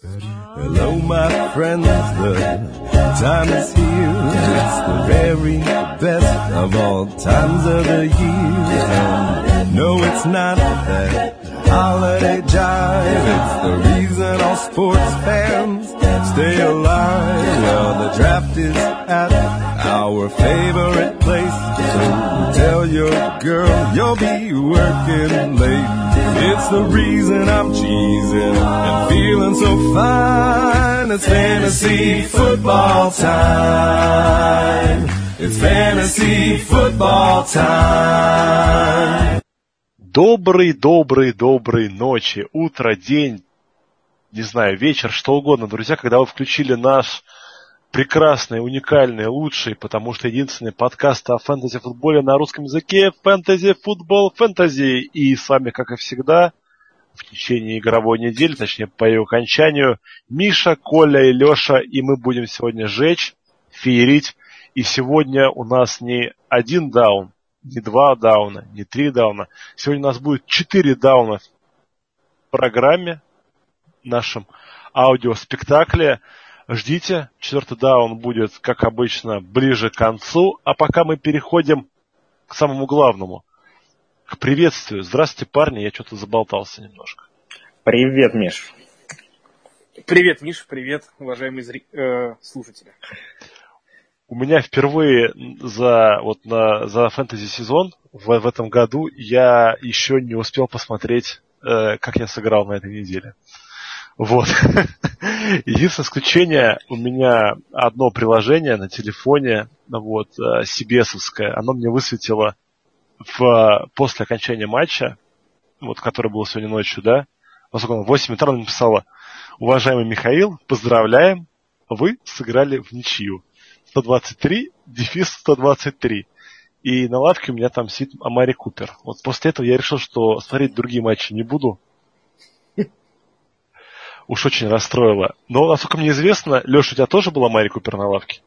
Hello, my friends, the time is here. It's the very best of all times of the year. And no, it's not that holiday jive. It's the reason all sports fans stay alive. Well, the draft is at our favorite place. So tell your girl you'll be working late. It's the reason I'm cheesing and feeling so fine. It's fantasy football time. It's fantasy football time. Добрый, добрый, доброй ночи, утро, день, не знаю, вечер, что угодно, друзья, когда вы включили наш прекрасный, уникальный, лучший, потому что единственный подкаст о фэнтези-футболе на русском языке «Фэнтези Футбол Фэнтези». И с вами, как и всегда, в течение игровой недели, точнее, по ее окончанию, Миша, Коля и Леша, и мы будем сегодня жечь, феерить. И сегодня у нас не один даун, не два дауна, не три дауна. Сегодня у нас будет четыре дауна в программе, нашем аудиоспектакле. Ждите, четвертый даун будет, как обычно, ближе к концу. А пока мы переходим к самому главному, к приветствию. Здравствуйте, парни, я что-то заболтался немножко. Привет, Миш. Привет, Миш, привет, уважаемые зри... э, слушатели. У меня впервые за, вот на, за фэнтези сезон в, в этом году я еще не успел посмотреть, э, как я сыграл на этой неделе. Вот. Единственное исключение, у меня одно приложение на телефоне, вот, cbs оно мне высветило в, после окончания матча, вот, который был сегодня ночью, да, поскольку 8 утра написала, уважаемый Михаил, поздравляем, вы сыграли в ничью. 123, дефис 123. И на лавке у меня там сидит Амари Купер. Вот после этого я решил, что смотреть другие матчи не буду, уж очень расстроило. Но, насколько мне известно, Леша, у тебя тоже была Мари Купер на лавке?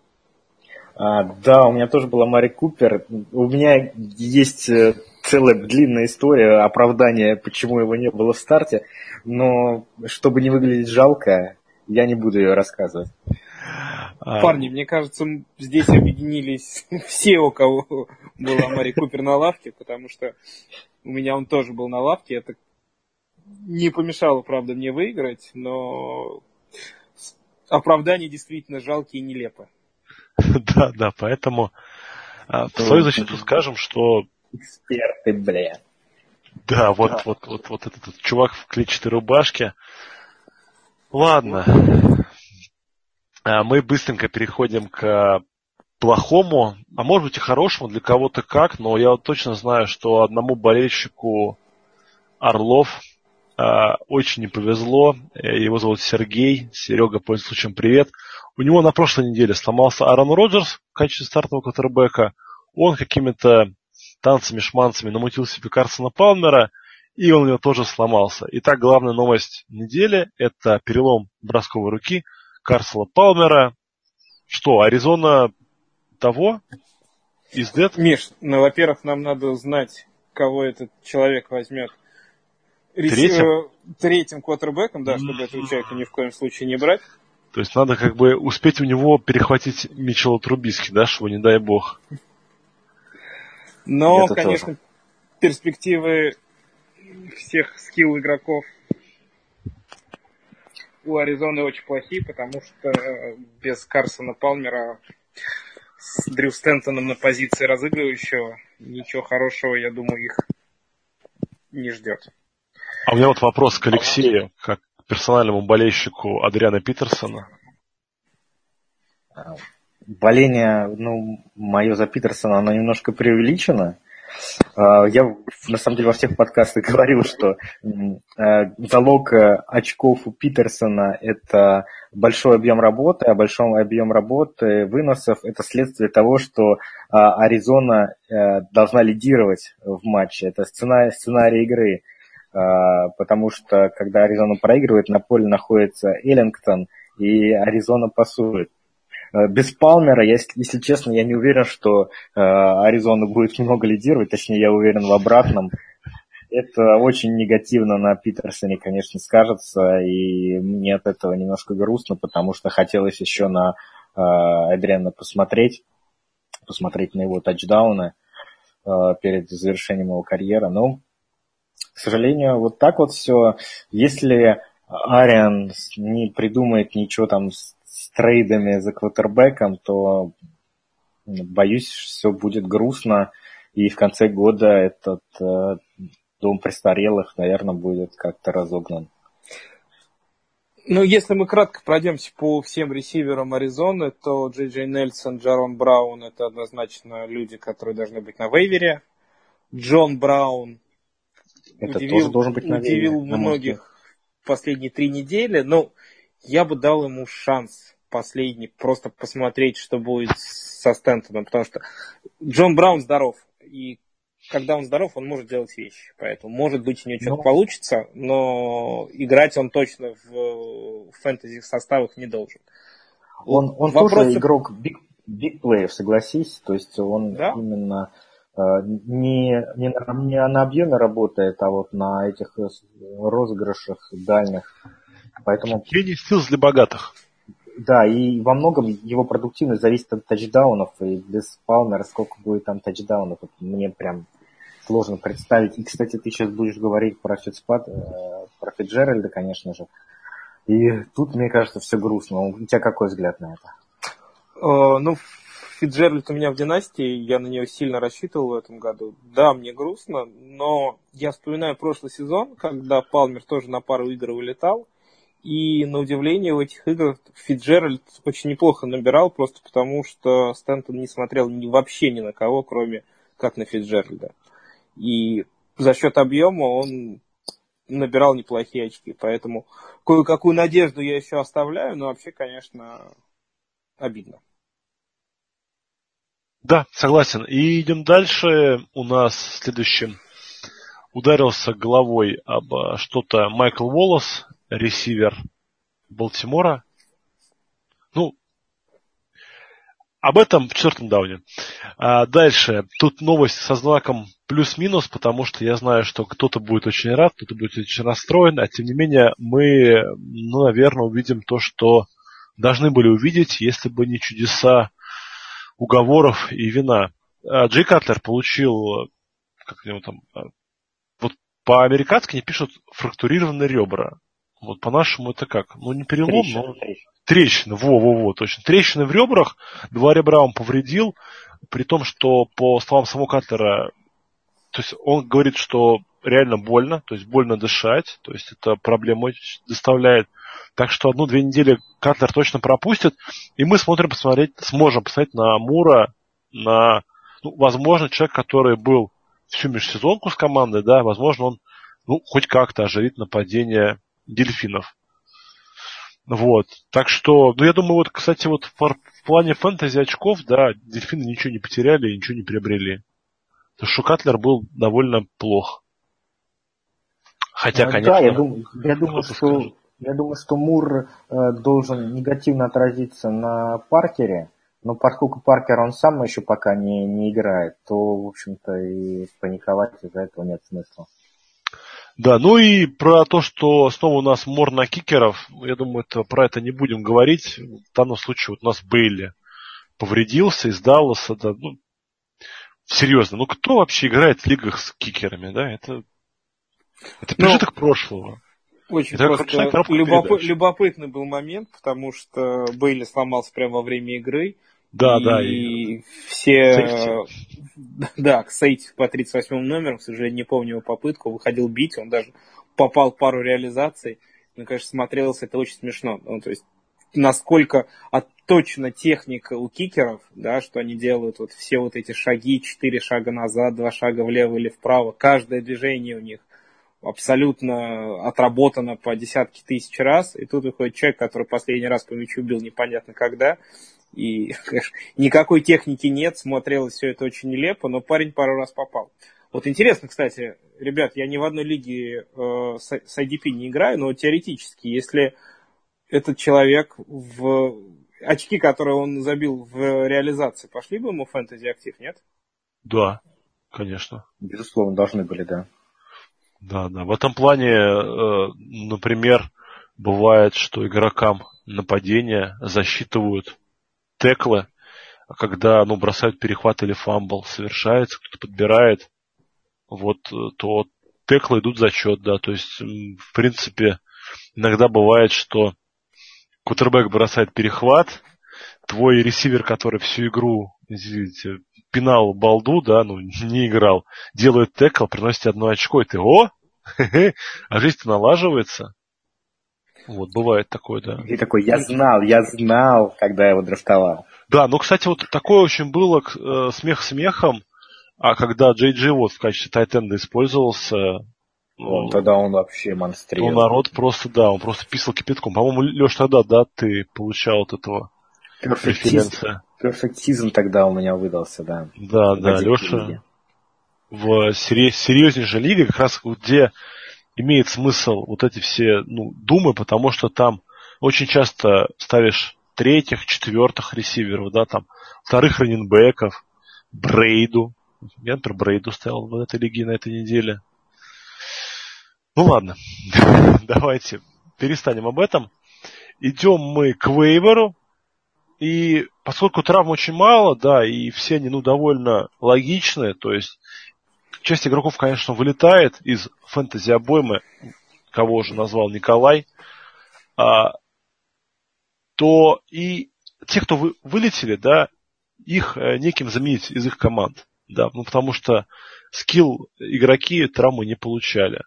А, да, у меня тоже была Мари Купер. У меня есть э, целая длинная история оправдания, почему его не было в старте. Но чтобы не выглядеть жалко, я не буду ее рассказывать. А. Парни, мне кажется, здесь объединились все, у кого была Мари Купер на лавке, потому что у меня он тоже был на лавке. Это не помешало, правда, мне выиграть, но оправдание действительно жалкие и нелепо. Да, да, поэтому а, в свою защиту скажем, что... Эксперты, бля. Да, вот, вот, вот, вот этот, чувак в клетчатой рубашке. Ладно. А мы быстренько переходим к плохому, а может быть и хорошему, для кого-то как, но я вот точно знаю, что одному болельщику Орлов очень не повезло. Э, его зовут Сергей. Серега, пользуясь случаем, привет. У него на прошлой неделе сломался Аарон Роджерс в качестве стартового квотербека. Он какими-то танцами-шманцами намутил себе Карсона Палмера, и он у него тоже сломался. Итак, главная новость недели – это перелом бросковой руки Карсона Палмера. Что, Аризона того? Из Дед? Миш, ну, во-первых, нам надо узнать, кого этот человек возьмет Третьим? Третьим квотербеком, да, чтобы этого человека ни в коем случае не брать. То есть надо как бы успеть у него перехватить Мичела Трубиски, да, чтобы не дай бог. Но, Это конечно, тоже. перспективы всех скилл игроков у Аризоны очень плохие, потому что без Карсона Палмера с Дрю Стентоном на позиции разыгрывающего ничего хорошего, я думаю, их не ждет. А у меня вот вопрос к Алексею, как к персональному болельщику Адриана Питерсона. Боление, ну, мое за Питерсона, оно немножко преувеличено. А, я, на самом деле, во всех подкастах говорил, что э, залог э, очков у Питерсона – это большой объем работы, а большой объем работы, выносов – это следствие того, что а, Аризона э, должна лидировать в матче. Это сценарий, сценарий игры. А, потому что когда Аризона проигрывает, на поле находится Эллингтон, и Аризона пасует. А, без Палмера, я, если честно, я не уверен, что э, Аризона будет много лидировать, точнее, я уверен в обратном. это очень негативно на Питерсоне, конечно, скажется, и мне от этого немножко грустно, потому что хотелось еще на э, Эдриана посмотреть, посмотреть на его тачдауны перед завершением его карьеры. Но, к сожалению, вот так вот все. Если Ариан не придумает ничего там с, с трейдами за квотербеком, то боюсь, все будет грустно. И в конце года этот э, дом престарелых, наверное, будет как-то разогнан. Ну, если мы кратко пройдемся по всем ресиверам Аризоны, то Джей Джей Нельсон, Джарон Браун – это однозначно люди, которые должны быть на вейвере. Джон Браун это удивил, тоже должен быть на удивил на многих последние три недели. Но я бы дал ему шанс последний, просто посмотреть, что будет со Стентоном, потому что Джон Браун здоров, и когда он здоров, он может делать вещи. Поэтому, может быть, у него что-то но... получится, но играть он точно в, фэнтези составах не должен. Он, он Вопросы... тоже игрок big, big player, согласись. То есть он да? именно не, не, на, не на объеме работает, а вот на этих розыгрышах дальних. Поэтому... Гений стилс для богатых. Да, и во многом его продуктивность зависит от тачдаунов, и без Палмера сколько будет там тачдаунов, вот мне прям сложно представить. И, кстати, ты сейчас будешь говорить про Фитспад, э, про Фитджеральда, конечно же. И тут, мне кажется, все грустно. У тебя какой взгляд на это? Э, ну, Фитджеральд у меня в династии, я на нее сильно рассчитывал в этом году. Да, мне грустно, но я вспоминаю прошлый сезон, когда Палмер тоже на пару игр вылетал, и на удивление в этих играх Фиджеральд очень неплохо набирал, просто потому что Стэнтон не смотрел ни, вообще ни на кого, кроме как на Фиджеральда. И за счет объема он набирал неплохие очки. Поэтому кое-какую надежду я еще оставляю, но вообще, конечно, обидно. Да, согласен. И идем дальше. У нас следующим ударился головой об а, что-то Майкл Волос, ресивер Балтимора. Ну, об этом в четвертом дауне. А дальше. Тут новость со знаком плюс-минус, потому что я знаю, что кто-то будет очень рад, кто-то будет очень расстроен, а тем не менее мы, ну, наверное, увидим то, что должны были увидеть, если бы не чудеса уговоров и вина. А Джей Катлер получил, как него там, а, вот по-американски не пишут фрактурированные ребра. Вот по-нашему это как? Ну, не перелом, трещина, но... Трещина. во-во-во, точно. Трещины в ребрах, два ребра он повредил, при том, что по словам самого Катлера, то есть он говорит, что реально больно, то есть больно дышать, то есть это проблему доставляет. Так что одну-две недели Катлер точно пропустит, и мы смотрим посмотреть, сможем посмотреть на Мура, на, ну, возможно, человек, который был всю межсезонку с командой, да, возможно, он ну, хоть как-то оживит нападение дельфинов. Вот. Так что, ну я думаю, вот, кстати, вот в плане фэнтези очков, да, дельфины ничего не потеряли и ничего не приобрели. Потому что Катлер был довольно плох. Хотя, а, конечно... Да, я думаю, я думаю что, я думаю, что Мур э, должен негативно отразиться на Паркере, но поскольку Паркер он сам еще пока не, не играет, то, в общем-то, и паниковать из-за этого нет смысла. Да, ну и про то, что снова у нас мор на кикеров, я думаю, это, про это не будем говорить. В данном случае вот у нас Бейли повредился из Далласа. Да, ну, серьезно, ну кто вообще играет в лигах с кикерами, да? Это, это пережиток ну, прошлого. Очень это просто любоп... любопытный был момент, потому что Бейли сломался прямо во время игры. Да, и да. И все... Сейфти. Да, к Сейти по 38 номеру, к сожалению, не помню его попытку, выходил бить, он даже попал пару реализаций. Мне, конечно, смотрелось это очень смешно. Ну, то есть, насколько отточена техника у кикеров, да, что они делают вот все вот эти шаги, четыре шага назад, два шага влево или вправо, каждое движение у них абсолютно отработано по десятки тысяч раз, и тут выходит человек, который последний раз по мячу бил непонятно когда, и, конечно, никакой техники нет, смотрелось все это очень нелепо, но парень пару раз попал. Вот интересно, кстати, ребят, я ни в одной лиге э, с, с IDP не играю, но теоретически, если этот человек в очки, которые он забил в реализации, пошли бы ему фэнтези актив, нет? Да, конечно. Безусловно, должны были, да. Да, да. В этом плане, э, например, бывает, что игрокам нападения засчитывают теклы, а когда ну, бросают перехват или fumble, совершается, кто-то подбирает, вот, э, то теклы идут за счет, да. То есть, в принципе, иногда бывает, что квотербек бросает перехват, твой ресивер, который всю игру, извините, пинал балду, да, ну, не играл, делает tackle, приносит одно очко, и ты, о, а жизнь-то налаживается. Вот, бывает такое, да. И такой, я знал, я знал, когда я его драфтовал. Да, ну, кстати, вот такое очень было, э, смех смехом, а когда Джей Джей вот в качестве тайтенда использовался, он, ну, тогда он вообще монстрил. Ну, народ просто, да, он просто писал кипятком. По-моему, Леш, тогда, да, ты получал от этого Перфектизм тогда у меня выдался, да. Да, да, Леша в серьезнейшей лиге, как раз где имеет смысл вот эти все ну, думы, потому что там очень часто ставишь третьих, четвертых ресиверов, да, там, вторых раненбеков, Брейду. Я, например, Брейду ставил в этой лиге на этой неделе. Ну ладно, давайте перестанем об этом. Идем мы к вейверу. И поскольку травм очень мало, да, и все они, ну, довольно логичные, то есть часть игроков, конечно, вылетает из фэнтези обоймы, кого уже назвал Николай, а, то и те, кто вы, вылетели, да, их э, неким заменить из их команд. Да, ну потому что скилл игроки травмы не получали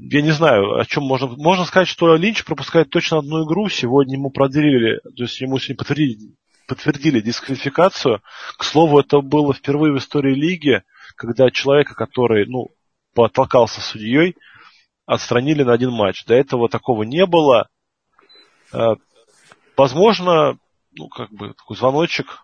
я не знаю, о чем можно... Можно сказать, что Линч пропускает точно одну игру. Сегодня ему продлили, то есть ему сегодня подтвердили, подтвердили дисквалификацию. К слову, это было впервые в истории лиги, когда человека, который, ну, потолкался судьей, отстранили на один матч. До этого такого не было. Э, возможно, ну, как бы такой звоночек.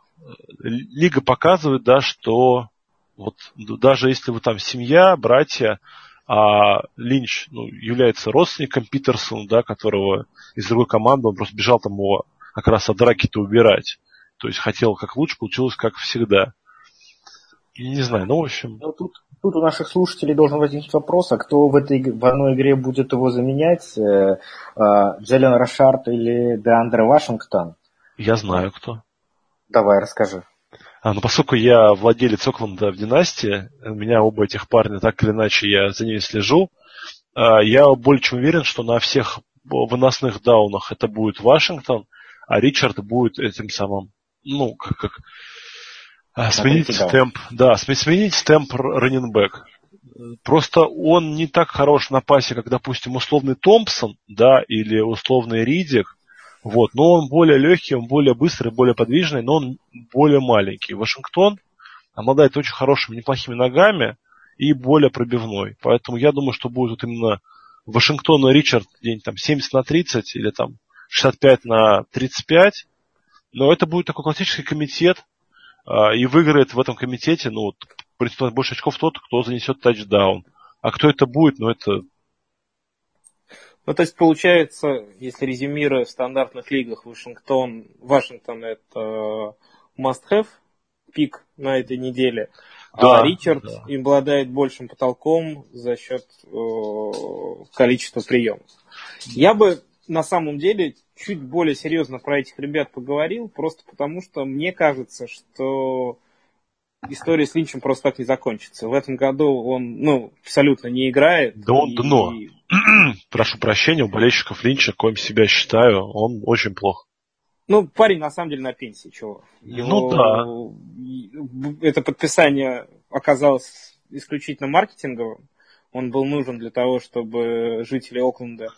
Лига показывает, да, что вот даже если вы там семья, братья, а Линч ну, является родственником Питерсона, да, которого из другой команды, он просто бежал там его как раз от драки-то убирать. То есть хотел как лучше, получилось как всегда. Не знаю, ну в общем. Ну, тут, тут у наших слушателей должен возникнуть вопрос, а кто в этой в одной игре будет его заменять? Э, э, Джеллен Рошард или Деандре Вашингтон? Я знаю кто. Давай, расскажи. А, ну, поскольку я владелец Окленда в династии, у меня оба этих парня, так или иначе, я за ними слежу, а, я более чем уверен, что на всех выносных даунах это будет Вашингтон, а Ричард будет этим самым, ну, как, как а, сменить темп, да, сменить темп раненбэк. Просто он не так хорош на пасе, как, допустим, условный Томпсон, да, или условный Ридик, вот, но он более легкий, он более быстрый, более подвижный, но он более маленький. Вашингтон обладает очень хорошими, неплохими ногами и более пробивной. Поэтому я думаю, что будет вот именно Вашингтон и Ричард день там 70 на 30 или там 65 на 35. Но это будет такой классический комитет, а, и выиграет в этом комитете, ну, вот, больше очков тот, кто занесет тачдаун. А кто это будет, ну, это ну, то есть, получается, если резюмируя в стандартных лигах, Вашингтон, Вашингтон это must-have пик на этой неделе, а да, а Ричард да. им обладает большим потолком за счет э, количества приемов. Я бы на самом деле чуть более серьезно про этих ребят поговорил, просто потому что мне кажется, что история с Линчем просто так не закончится. В этом году он, ну, абсолютно не играет. Да он и, дно. Прошу прощения, у болельщиков Линча, коим себя считаю, он очень плох. Ну, парень на самом деле на пенсии, чего. Его, ну да. Это подписание оказалось исключительно маркетинговым. Он был нужен для того, чтобы жители Окленда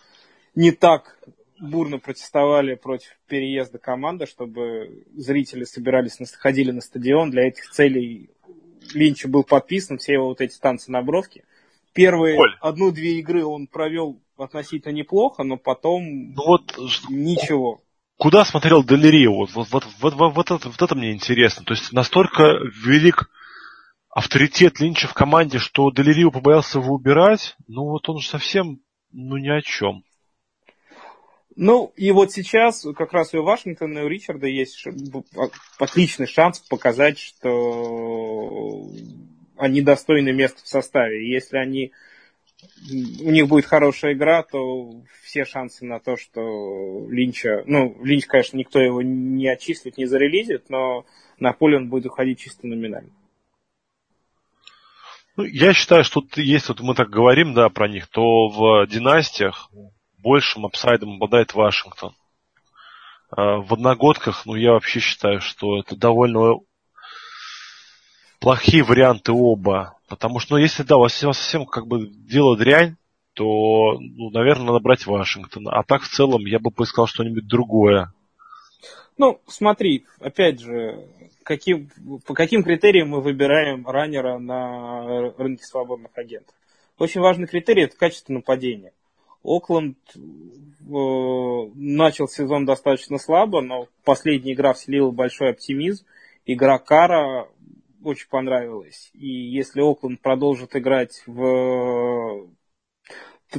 не так бурно протестовали против переезда команды, чтобы зрители собирались, ходили на стадион. Для этих целей Линчу был подписан, все его вот эти танцы на бровке. Первые одну-две игры он провел относительно неплохо, но потом ну вот, ничего. Куда смотрел Делерио? Вот, вот, вот, вот, вот, вот, это, вот это мне интересно. То есть настолько велик авторитет Линча в команде, что Делерио побоялся его убирать, ну вот он же совсем ну ни о чем. Ну, и вот сейчас как раз и у Вашингтона, и у Ричарда есть отличный шанс показать, что они достойны места в составе. Если они у них будет хорошая игра, то все шансы на то, что Линча... Ну, Линч, конечно, никто его не отчислит, не зарелизит, но на поле он будет уходить чисто номинально. Ну, я считаю, что если вот мы так говорим, да, про них, то в династиях большим апсайдом обладает Вашингтон. А в одногодках, ну, я вообще считаю, что это довольно плохие варианты оба. Потому что, ну, если, да, у вас, совсем как бы дело дрянь, то, ну, наверное, надо брать Вашингтон. А так, в целом, я бы поискал что-нибудь другое. Ну, смотри, опять же, каким, по каким критериям мы выбираем раннера на рынке свободных агентов. Очень важный критерий – это качество нападения. Окленд э, начал сезон достаточно слабо, но последняя игра вселила большой оптимизм. Игра Кара очень понравилась. И если Окленд продолжит играть в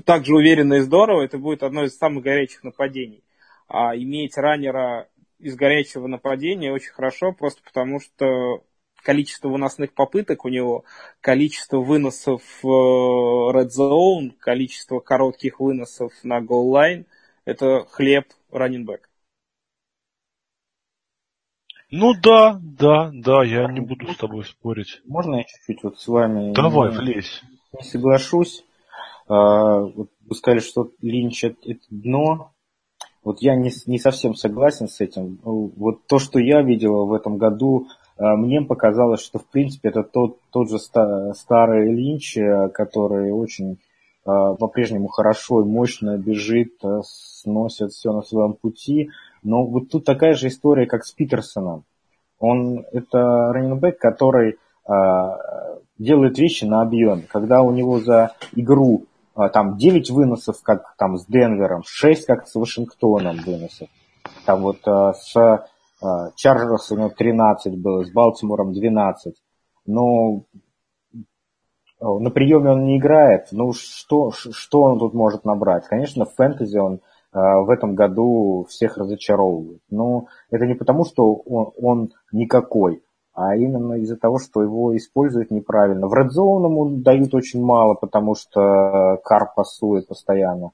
так же уверенно и здорово, это будет одно из самых горячих нападений. А иметь раннера из горячего нападения очень хорошо, просто потому что количество выносных попыток у него, количество выносов в э, red zone, количество коротких выносов на goal line – это хлеб раннинбэк. Ну да, да, да, я не буду с тобой спорить. Можно я чуть-чуть вот с вами Давай, не, влезь. Не соглашусь. А, вот вы сказали, что Линч это дно. Вот я не, не совсем согласен с этим. Вот то, что я видел в этом году, мне показалось, что в принципе это тот, тот же старый Линч, э, который очень а, по-прежнему хорошо и мощно бежит, э, сносит все на своем пути. Но вот тут такая же история, как с Питерсоном. Он это раненбэк, который делает вещи на объем. Когда у него за игру а, там 9 выносов, как там с Денвером, 6 как с Вашингтоном выносов. Там вот а, с а, Чарджерс у него 13 было, с Балтимором 12. Но на приеме он не играет. Ну, что, что он тут может набрать? Конечно, в фэнтези он в этом году всех разочаровывает. Но это не потому, что он, он никакой а именно из-за того, что его используют неправильно. В Red ему дают очень мало, потому что Кар пасует постоянно.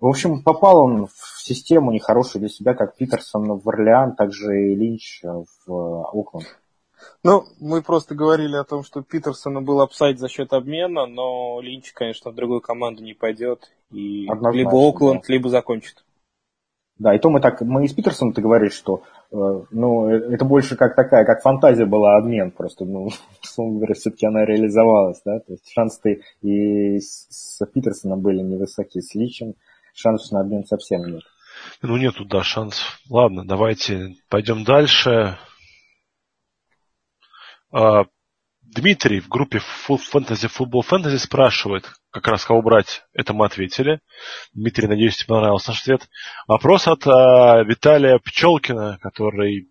В общем, попал он в систему нехорошую для себя, как Питерсон в Орлеан, также и Линч в Окленд. Ну, мы просто говорили о том, что Питерсона был апсайд за счет обмена, но Линч, конечно, в другую команду не пойдет. И Однозначно, либо Окленд, да. либо закончит. Да, и то мы так, мы и с Питерсоном ты говоришь, что Э, ну, э, это больше как такая, как фантазия была обмен просто, ну, все-таки она реализовалась, да, то есть шансы и с Питерсоном были невысокие, с Личем шансов на обмен совсем нет. Ну, нету, да, шансов. Ладно, давайте пойдем дальше. А, Дмитрий в группе Fantasy Football Fantasy спрашивает, как раз кого брать, это мы ответили. Дмитрий, надеюсь, тебе понравился наш ответ. Вопрос от а, Виталия Пчелкина, который,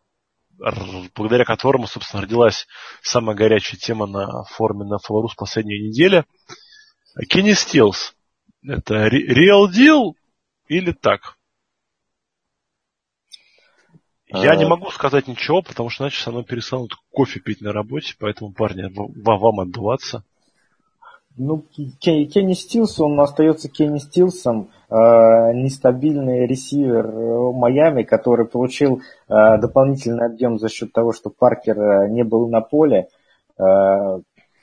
благодаря которому, собственно, родилась самая горячая тема на форуме на Флорус последней неделе. Кенни Стилс. Это real deal или так? Я не а. могу сказать ничего, потому что иначе со мной перестанут кофе пить на работе, поэтому, парни, вам отдуваться. Ну, Кенни Стилс, он остается Кенни Стилсом, э, нестабильный ресивер э, Майами, который получил э, дополнительный объем за счет того, что Паркер э, не был на поле. Э,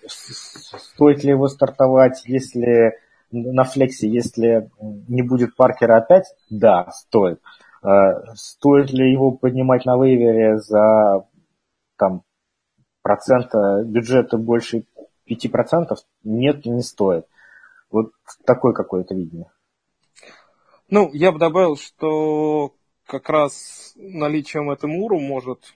стоит ли его стартовать, если на флексе, если не будет Паркера опять? Да, стоит. Э, стоит ли его поднимать на вейвере за там, процента бюджета больше 5% нет, не стоит. Вот такое какое-то видение. Ну, я бы добавил, что как раз наличием Этемуру может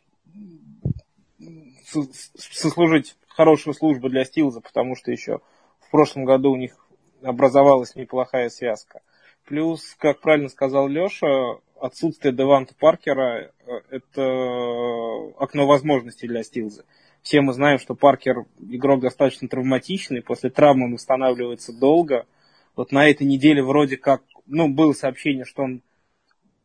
сослужить хорошую службу для Стилза, потому что еще в прошлом году у них образовалась неплохая связка. Плюс, как правильно сказал Леша, отсутствие Деванта Паркера э, – это окно возможностей для Стилза. Все мы знаем, что Паркер игрок достаточно травматичный, после травмы он восстанавливается долго. Вот на этой неделе вроде как, ну, было сообщение, что он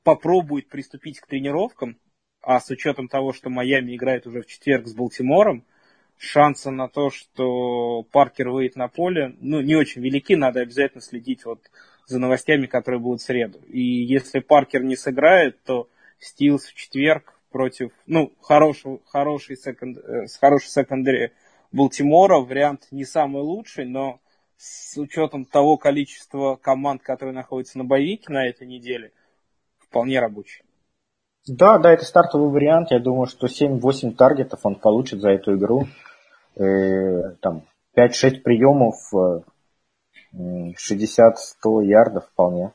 попробует приступить к тренировкам, а с учетом того, что Майами играет уже в четверг с Балтимором, шансы на то, что Паркер выйдет на поле, ну, не очень велики, надо обязательно следить вот за новостями, которые будут в среду. И если Паркер не сыграет, то Стилс в четверг против, ну, хорошего, хороший секонд, э, хорошей секондари Балтимора, вариант не самый лучший, но с учетом того количества команд, которые находятся на боевике на этой неделе, вполне рабочий. Да, да, это стартовый вариант. Я думаю, что 7-8 таргетов он получит за эту игру. Э, там 5-6 приемов, 60-100 ярдов вполне.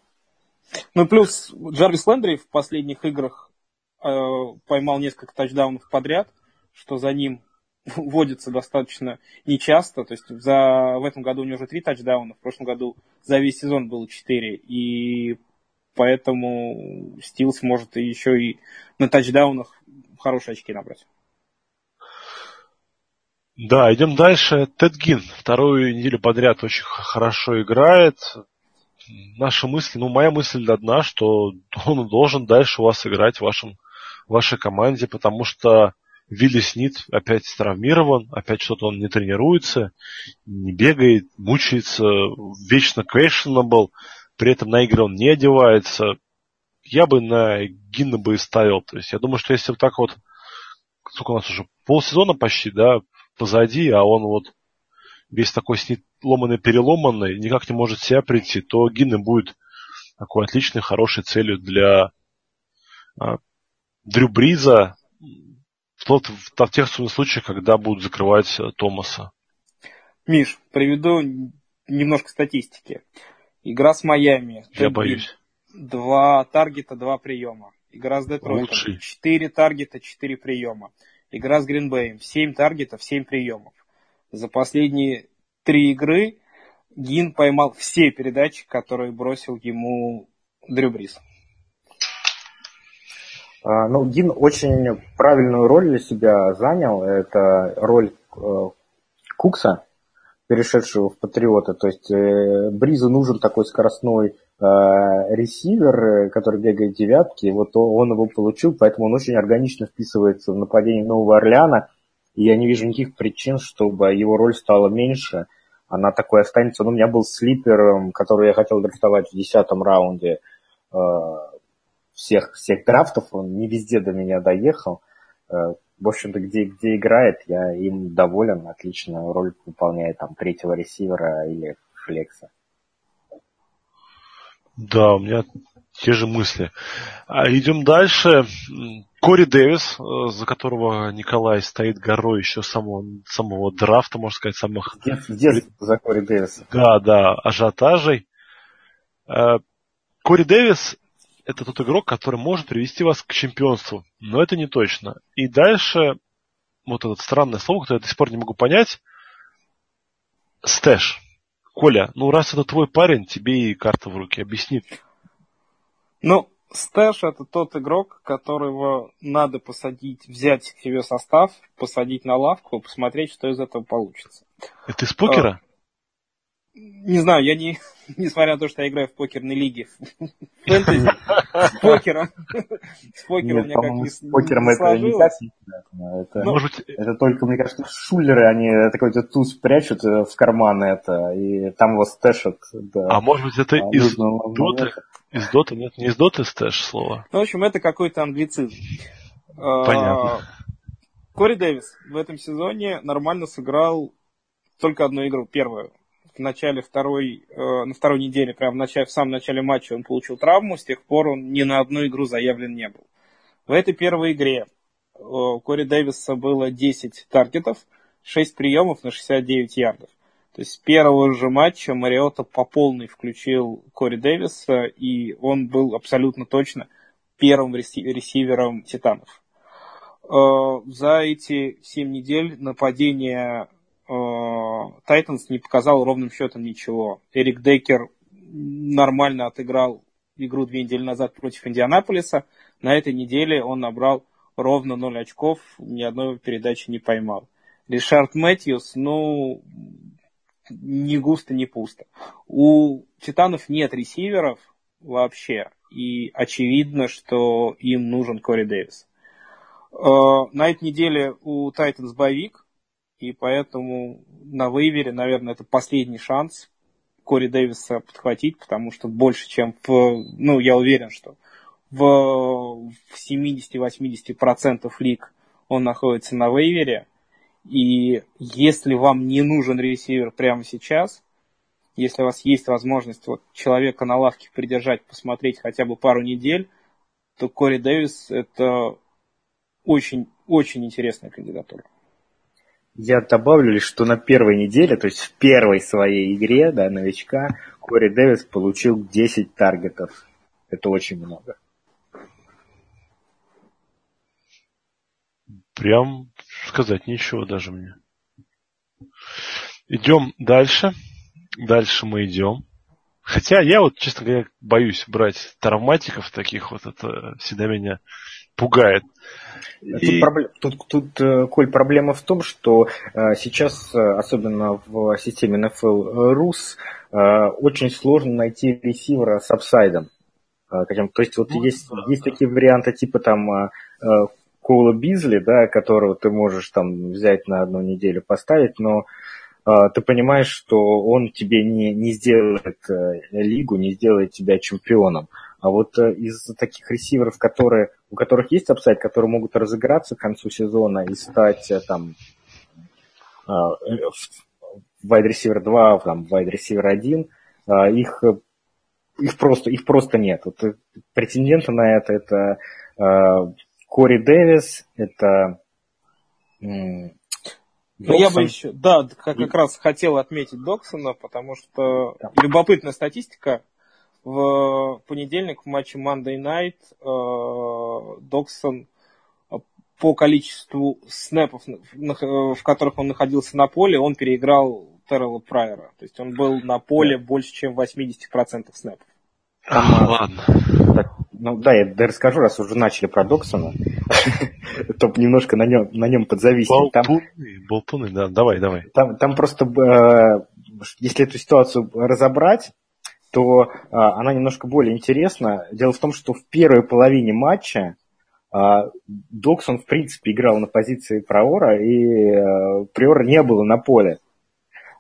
Ну, плюс Джарвис Лендри в последних играх э, поймал несколько тачдаунов подряд, что за ним вводится достаточно нечасто. То есть за, в этом году у него уже три тачдауна, в прошлом году за весь сезон было четыре. И поэтому Стилс может еще и на тачдаунах хорошие очки набрать. Да, идем дальше. Тед Гин вторую неделю подряд очень хорошо играет. Наша мысль, ну, моя мысль одна, что он должен дальше у вас играть в вашем, в вашей команде, потому что Вилли Снит опять травмирован, опять что-то он не тренируется, не бегает, мучается, вечно questionable, при этом на игры он не одевается. Я бы на Гинна бы и ставил. То есть я думаю, что если вот так вот, сколько у нас уже, полсезона почти, да, позади, а он вот весь такой снит ломанный переломанный, никак не может себя прийти, то Гинна будет такой отличной, хорошей целью для а, Дрю Бриза, в, в, в тех случаях, когда будут закрывать э, Томаса. Миш, приведу немножко статистики. Игра с Майами. Я боюсь. Два таргета, два приема. Игра с Детройтом. Четыре таргета, четыре приема. Игра с Гринбеем. Семь таргетов, семь приемов. За последние три игры Гин поймал все передачи, которые бросил ему Дрю Брис. А, ну, Дин очень правильную роль для себя занял. Это роль э, Кукса, перешедшего в Патриота. То есть э, Бризу нужен такой скоростной ресивер, который бегает девятки. Вот он его получил, поэтому он очень органично вписывается в нападение Нового Орлеана. И я не вижу никаких причин, чтобы его роль стала меньше. Она такой останется. Ну, у меня был слипер, который я хотел драфтовать в десятом раунде всех, всех драфтов, он не везде до меня доехал. Э, в общем-то, где, где играет, я им доволен, отлично роль выполняет там третьего ресивера или флекса. Да, у меня те же мысли. А идем дальше. Кори Дэвис, э, за которого Николай стоит горой еще самого, самого драфта, можно сказать, самых... Детство за Кори Дэвиса. Да, да, ажиотажей. Э, Кори Дэвис это тот игрок, который может привести вас к чемпионству. Но это не точно. И дальше, вот это странное слово, которое я до сих пор не могу понять, stash. Коля, ну раз это твой парень, тебе и карта в руки. Объясни. Ну, Stash это тот игрок, которого надо посадить, взять себе состав, посадить на лавку, посмотреть, что из этого получится. Это из покера? Не знаю, я не, несмотря на то, что я играю в покерной лиге, фэнтези, с покером, с покером Нет, как не, с покером не это. Это, ну, может это только, мне кажется, шулеры, они какой-то туз прячут э, в карман это, и там его стэшат. Да. А может быть это а из доты? Из доты? Нет, не из доты stash слово. Ну, в общем, это какой-то англицизм. Понятно. А, Кори Дэвис в этом сезоне нормально сыграл только одну игру, первую в начале второй, э, на второй неделе, прямо в, начале, в самом начале матча он получил травму, с тех пор он ни на одну игру заявлен не был. В этой первой игре э, Кори Дэвиса было 10 таргетов, 6 приемов на 69 ярдов. То есть с первого же матча Мариота по полной включил Кори Дэвиса, и он был абсолютно точно первым ресивером Титанов. Э, за эти 7 недель нападение Тайтанс не показал ровным счетом ничего. Эрик Дейкер нормально отыграл игру две недели назад против Индианаполиса. На этой неделе он набрал ровно 0 очков, ни одной передачи не поймал. Ришард Мэтьюс, ну, не густо, не пусто. У Титанов нет ресиверов вообще, и очевидно, что им нужен Кори Дэвис. Э, на этой неделе у Тайтанс боевик, и поэтому на вейвере, наверное, это последний шанс Кори Дэвиса подхватить, потому что больше, чем в, ну, я уверен, что в, в 70-80% лиг он находится на вейвере, и если вам не нужен ресивер прямо сейчас, если у вас есть возможность вот человека на лавке придержать, посмотреть хотя бы пару недель, то Кори Дэвис это очень, очень интересная кандидатура. Я добавлю лишь, что на первой неделе, то есть в первой своей игре, да, новичка, Кори Дэвис получил 10 таргетов. Это очень много. Прям сказать ничего даже мне. Идем дальше. Дальше мы идем. Хотя я вот, честно говоря, боюсь брать травматиков таких вот. Это всегда меня пугает. Тут, и... проблем, тут, тут, э, Коль, проблема в том, что э, сейчас, э, особенно в системе NFL RUS, очень сложно найти ресивера с апсайдом. То есть вот ну, есть, да. есть такие варианты типа там Коула Бизли, да, которого ты можешь там взять на одну неделю поставить, но ты понимаешь, что он тебе не, не сделает лигу, не сделает тебя чемпионом. А вот из таких ресиверов, которые у которых есть апсайд, которые могут разыграться к концу сезона и стать э, там wide receiver 2, там, wide receiver 1, их, их, просто, их просто нет. Вот э, претенденты на это это э, Кори Дэвис, это ну, я бы еще, да, как, как раз хотел отметить Доксона, потому что да. любопытная статистика в понедельник в матче Monday Night э, Доксон э, по количеству снэпов, в которых он находился на поле, он переиграл Террела Прайера. То есть он был на поле больше, чем 80% снэпов. А, ладно. Так, ну да, я расскажу, раз уже начали про Доксона, то немножко на нем, на нем подзависим. Болтуны, там, болтуны, да, давай, давай. Там, там просто, э, если эту ситуацию разобрать, то а, она немножко более интересна. Дело в том, что в первой половине матча а, Доксон, в принципе, играл на позиции Праора, и Приора не было на поле.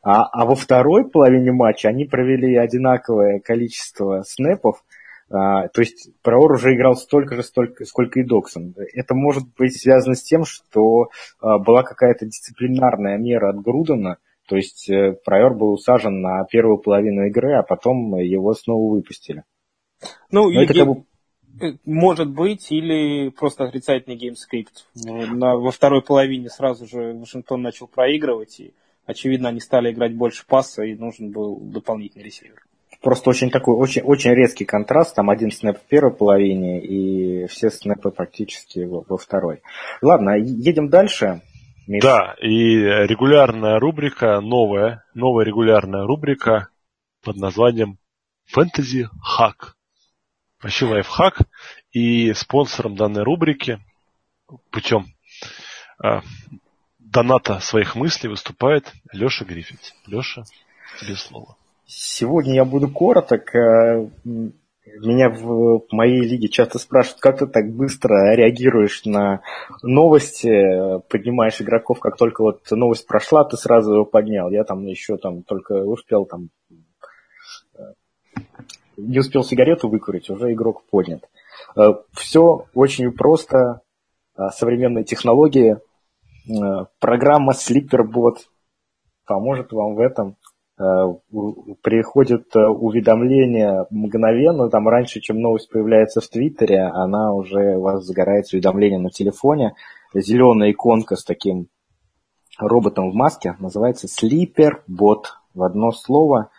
А, а во второй половине матча они провели одинаковое количество снэпов, а, то есть Прайор уже играл столько же, столько, сколько и Доксон. Это может быть связано с тем, что а, была какая-то дисциплинарная мера от Грудена, то есть э, Прайор был усажен на первую половину игры, а потом его снова выпустили. Ну, это как бы... Э, может быть, или просто отрицательный game script. во второй половине сразу же Вашингтон начал проигрывать, и, очевидно, они стали играть больше паса, и нужен был дополнительный ресивер. Просто очень такой, очень, очень резкий контраст. Там один снэп в первой половине, и все снэпы практически во, во второй. Ладно, едем дальше. Миш. Да, и регулярная рубрика, новая, новая регулярная рубрика под названием Fantasy Hack. Вообще лайфхак. И спонсором данной рубрики путем э, доната своих мыслей выступает Леша Гриффит. Леша, тебе слово. Сегодня я буду короток. Э, меня в моей лиге часто спрашивают, как ты так быстро реагируешь на новости, поднимаешь игроков, как только вот новость прошла, ты сразу его поднял. Я там еще там только успел там не успел сигарету выкурить, уже игрок поднят. Все очень просто. Современные технологии. Программа SleeperBot поможет вам в этом. Э, приходит э, уведомление мгновенно, там раньше, чем новость появляется в Твиттере, она уже у вас загорается уведомление на телефоне. Зеленая иконка с таким роботом в маске называется Sleeper Bot. В одно слово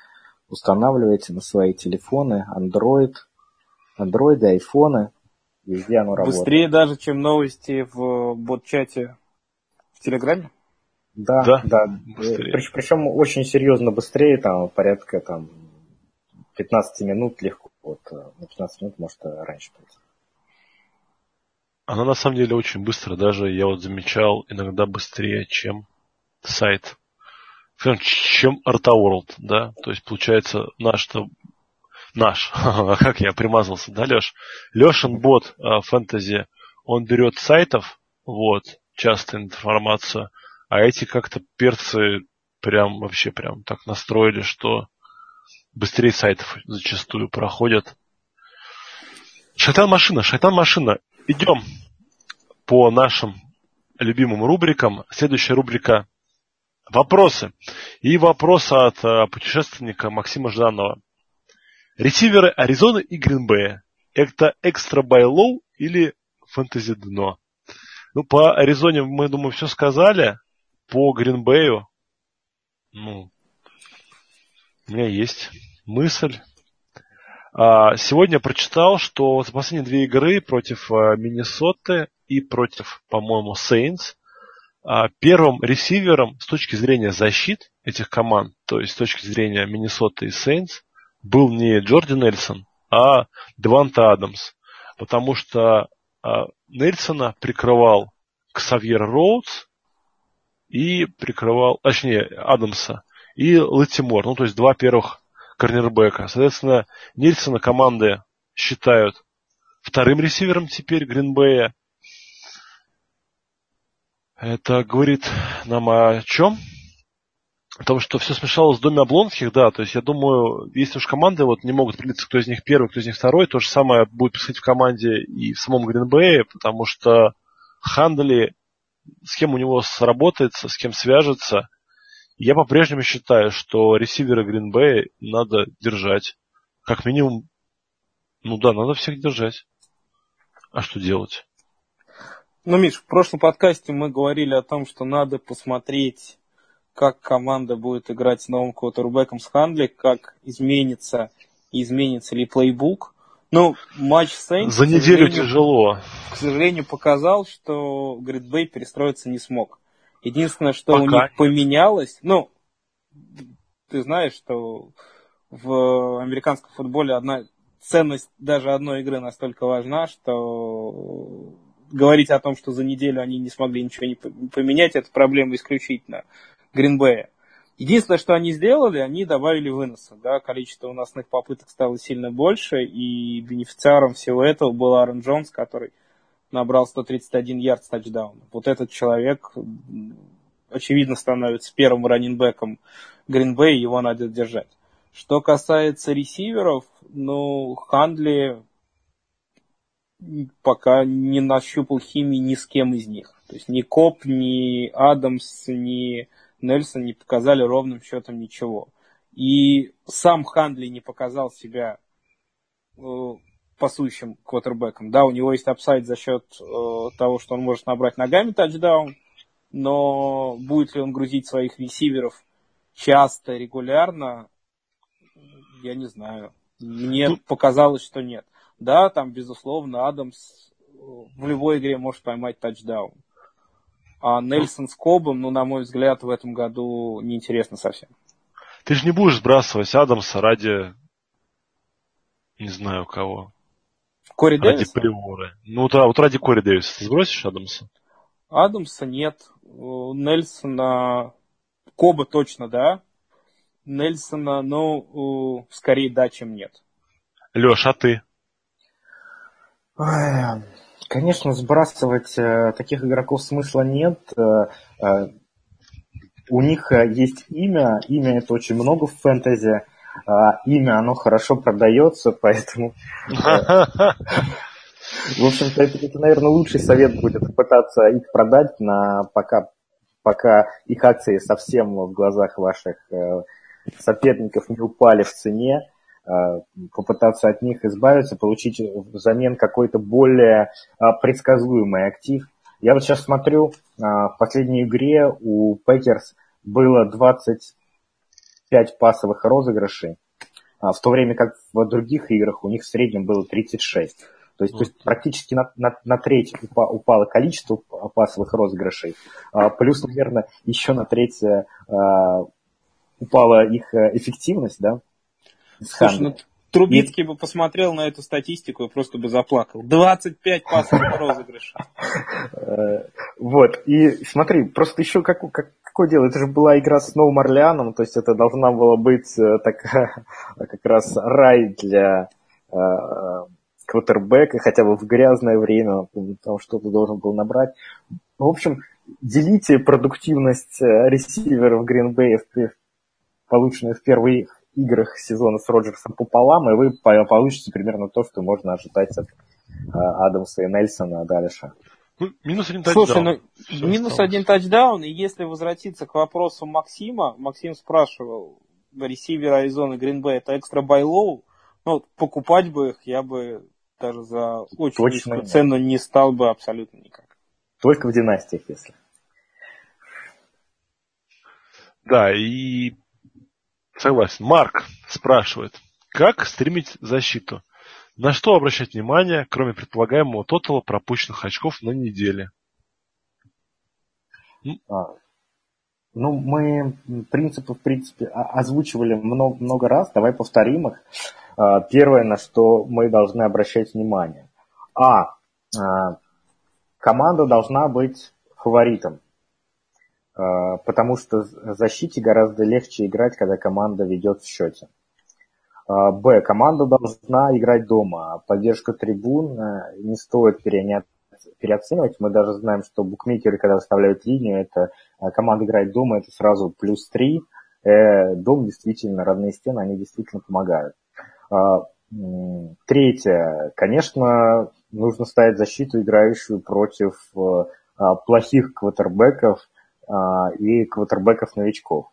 устанавливаете на свои телефоны Android, Android, айфоны, везде оно работает. Быстрее даже, чем новости в бот-чате в Телеграме? Да, да, да. Прич, причем очень серьезно быстрее, там порядка там 15 минут легко. Вот э, на 15 минут может раньше прийти. Она на самом деле очень быстро, даже я вот замечал, иногда быстрее, чем сайт. Чем ArtaWorld, да? То есть, получается, наш-то наш, как я примазался, да, Леш? Лешин бот фэнтези, он берет сайтов, вот, часто информацию, а эти как-то перцы прям вообще прям так настроили, что быстрее сайтов зачастую проходят. Шайтан машина, шайтан машина. Идем по нашим любимым рубрикам. Следующая рубрика Вопросы. И вопрос от э, путешественника Максима Жданова. Ресиверы Аризоны и Гринбея. Это экстра buy low или фэнтези дно? Ну, по Аризоне мы, думаю, все сказали. По Гринбею, ну, у меня есть мысль. А, сегодня прочитал, что за последние две игры против э, Миннесоты и против, по-моему, Saints а, первым ресивером с точки зрения защит этих команд, то есть с точки зрения Миннесота и Сейнс, был не Джорди Нельсон, а Деванта Адамс. Потому что а, Нельсона прикрывал Ксавьер Роудс и прикрывал, точнее, Адамса и Латимор, ну то есть два первых корнербека. Соответственно, Нельсона команды считают вторым ресивером теперь Гринбея, это говорит нам о чем? О том, что все смешалось в доме Облонских, да, то есть я думаю, если уж команды вот не могут определиться, кто из них первый, кто из них второй, то же самое будет происходить в команде и в самом Гринбее, потому что Хандли, с кем у него сработается, с кем свяжется, я по-прежнему считаю, что ресиверы Гринбея надо держать. Как минимум, ну да, надо всех держать. А что делать? Ну, Миш, в прошлом подкасте мы говорили о том, что надо посмотреть, как команда будет играть с новым квотербеком с Хандли, как изменится, изменится ли плейбук. Ну, матч Сейнс... За неделю тяжело. К сожалению, показал, что Гридбей перестроиться не смог. Единственное, что Пока. у них поменялось, ну, ты знаешь, что в американском футболе одна ценность даже одной игры настолько важна, что говорить о том, что за неделю они не смогли ничего не поменять, это проблема исключительно Гринбея. Единственное, что они сделали, они добавили выноса. Да, количество выносных попыток стало сильно больше, и бенефициаром всего этого был Аарон Джонс, который набрал 131 ярд с тачдауном. Вот этот человек, очевидно, становится первым раннинбеком Гринбея, его надо держать. Что касается ресиверов, ну, Хандли пока не нащупал химии ни с кем из них. То есть ни Коп, ни Адамс, ни Нельсон не показали ровным счетом ничего. И сам Хандли не показал себя э, пасующим квотербеком. Да, у него есть upside за счет э, того, что он может набрать ногами тачдаун, но будет ли он грузить своих ресиверов часто, регулярно, я не знаю. Мне ну, показалось, что нет. Да, там, безусловно, Адамс э, в любой игре может поймать тачдаун. А Нельсон с Кобом, ну, на мой взгляд, в этом году неинтересно совсем. Ты же не будешь сбрасывать Адамса ради, не знаю кого. Кори ради Дэвиса? Приоры. Ну, вот, вот ради Кори Дэвиса. Ты сбросишь Адамса? Адамса нет. Нельсона... Коба точно, да. Нельсона, ну, скорее да, чем нет. Леш, а ты? Конечно, сбрасывать э, таких игроков смысла нет. Э, э, у них есть имя, имя это очень много в фэнтези, а имя оно хорошо продается, поэтому... В общем-то, это, это, наверное, лучший совет будет пытаться их продать, на, пока, пока их акции совсем в глазах ваших соперников не упали в цене. Э, попытаться от них избавиться, получить взамен какой-то более а, предсказуемый актив. Я вот сейчас смотрю, а, в последней игре у Packers было 25 пасовых розыгрышей, а, в то время как в других играх у них в среднем было 36. То есть, то есть практически на, на, на треть упало количество пасовых розыгрышей, плюс, наверное, еще на треть упала их э, эффективность, да, Слушай, ну Трубицкий бы посмотрел на эту статистику и просто бы заплакал. 25 пасовых розыгрышей. Э, вот, и смотри, просто еще как, как, какое дело, это же была игра с Новым Орлеаном, то есть это должна была быть э, такая, как раз рай для э, квотербека, хотя бы в грязное время, там что-то должен был набрать. В общем, делите продуктивность ресиверов Green Bay, полученную в первых играх сезона с Роджерсом пополам, и вы получите примерно то, что можно ожидать от Адамса и Нельсона дальше. Ну, минус один тачдаун. Слушай, ну, минус осталось. один тачдаун, и если возвратиться к вопросу Максима, Максим спрашивал, ресивер Аризоны Гринбей это экстра байлоу, ну, покупать бы их я бы даже за очень Точно низкую цену не стал бы абсолютно никак. Только в династиях, если. Да, и согласен. Марк спрашивает, как стримить защиту? На что обращать внимание, кроме предполагаемого тотала пропущенных очков на неделе? А, ну, мы принципы, в принципе, озвучивали много, много раз, давай повторим их. А, первое, на что мы должны обращать внимание. А, а команда должна быть фаворитом, потому что защите гораздо легче играть, когда команда ведет в счете. Б. Команда должна играть дома. Поддержка трибун э, не стоит переоценивать. Мы даже знаем, что букмекеры, когда выставляют линию, это э, команда играет дома, это сразу плюс 3. Э, дом действительно, родные стены, они действительно помогают. А, третье. Конечно, нужно ставить защиту, играющую против а, плохих квотербеков а, и квотербеков-новичков.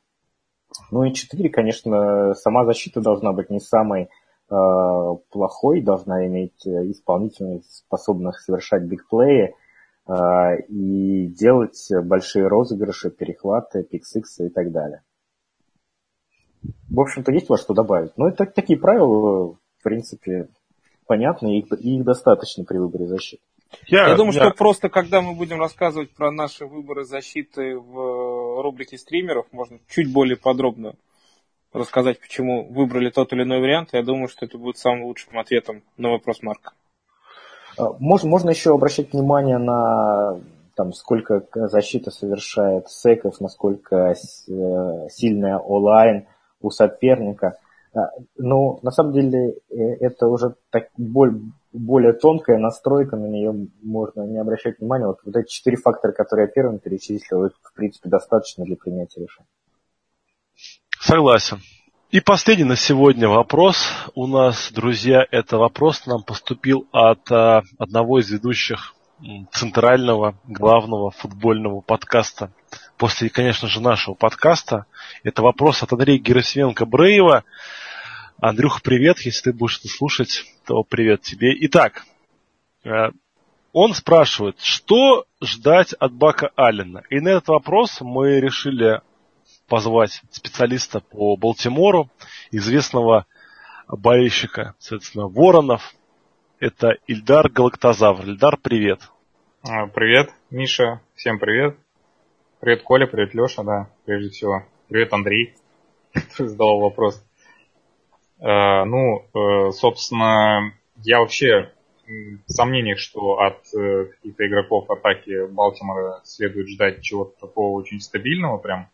Ну и четыре, конечно, сама защита должна быть не самой плохой, должна иметь исполнительных, способных совершать бигплеи и делать большие розыгрыши, перехваты, пиксиксы и так далее в общем-то, есть во что добавить. Но это такие правила, в принципе, понятны, и их, достаточно при выборе защиты. Я, я думаю, я... что просто когда мы будем рассказывать про наши выборы защиты в рубрике стримеров, можно чуть более подробно рассказать, почему выбрали тот или иной вариант. Я думаю, что это будет самым лучшим ответом на вопрос Марка. А, можно, можно еще обращать внимание на там, сколько защита совершает секов, насколько э, сильная онлайн у соперника. А, ну, на самом деле, э, это уже так более, более тонкая настройка, на нее можно не обращать внимания. Вот, вот эти четыре фактора, которые я первым перечислил, их, в принципе, достаточно для принятия решения. Согласен. И последний на сегодня вопрос у нас, друзья, это вопрос нам поступил от а, одного из ведущих центрального главного футбольного подкаста после, конечно же, нашего подкаста. Это вопрос от Андрея Герасименко-Бреева. Андрюха, привет. Если ты будешь это слушать, то привет тебе. Итак, э, он спрашивает, что ждать от Бака Аллена? И на этот вопрос мы решили позвать специалиста по Балтимору, известного болельщика, соответственно, Воронов. Это Ильдар Галактозавр. Ильдар, привет. А, привет, Миша. Всем привет. Привет, Коля, привет, Леша, да, прежде всего. Привет, Андрей, который задал вопрос. Э, ну, э, собственно, я вообще в сомнениях, что от э, каких-то игроков атаки Балтимора следует ждать чего-то такого очень стабильного прям.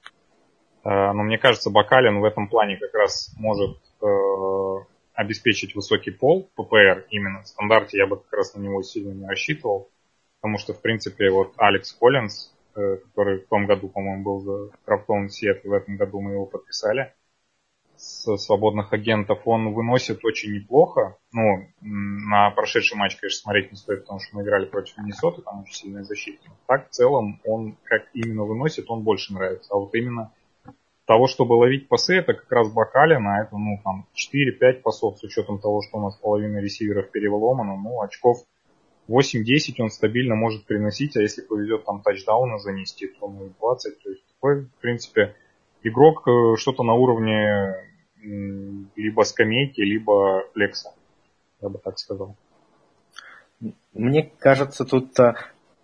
Но мне кажется, Бакалин в этом плане как раз может обеспечить высокий пол ППР. Именно в стандарте я бы как раз на него сильно не рассчитывал. Потому что, в принципе, вот Алекс Коллинз, который в том году, по-моему, был за Крафтон Сиэтл, в этом году мы его подписали с свободных агентов, он выносит очень неплохо. Ну, на прошедший матч, конечно, смотреть не стоит, потому что мы играли против Миннесоты, там очень сильная защита. Так, в целом, он как именно выносит, он больше нравится. А вот именно того, чтобы ловить пасы, это как раз Бакалина, это, ну, там, 4-5 пасов, с учетом того, что у нас половина ресиверов переломана, ну, очков 8-10 он стабильно может приносить, а если повезет там тачдауна занести, то ну 20. То есть такой, в принципе, игрок э, что-то на уровне либо скамейки, либо флекса. Я бы так сказал. Мне кажется, тут э,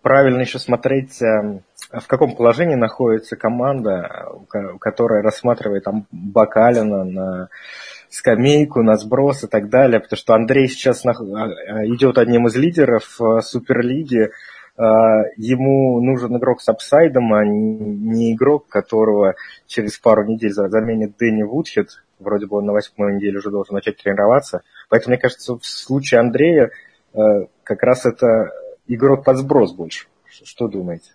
правильно еще смотреть, э, в каком положении находится команда, которая рассматривает там Бакалина на скамейку, на сброс и так далее, потому что Андрей сейчас а, идет одним из лидеров э, Суперлиги, э, ему нужен игрок с апсайдом, а не игрок, которого через пару недель заменит Дэнни Вудхед, вроде бы он на восьмой неделе уже должен начать тренироваться, поэтому мне кажется, в случае Андрея э, как раз это игрок под сброс больше. Что думаете?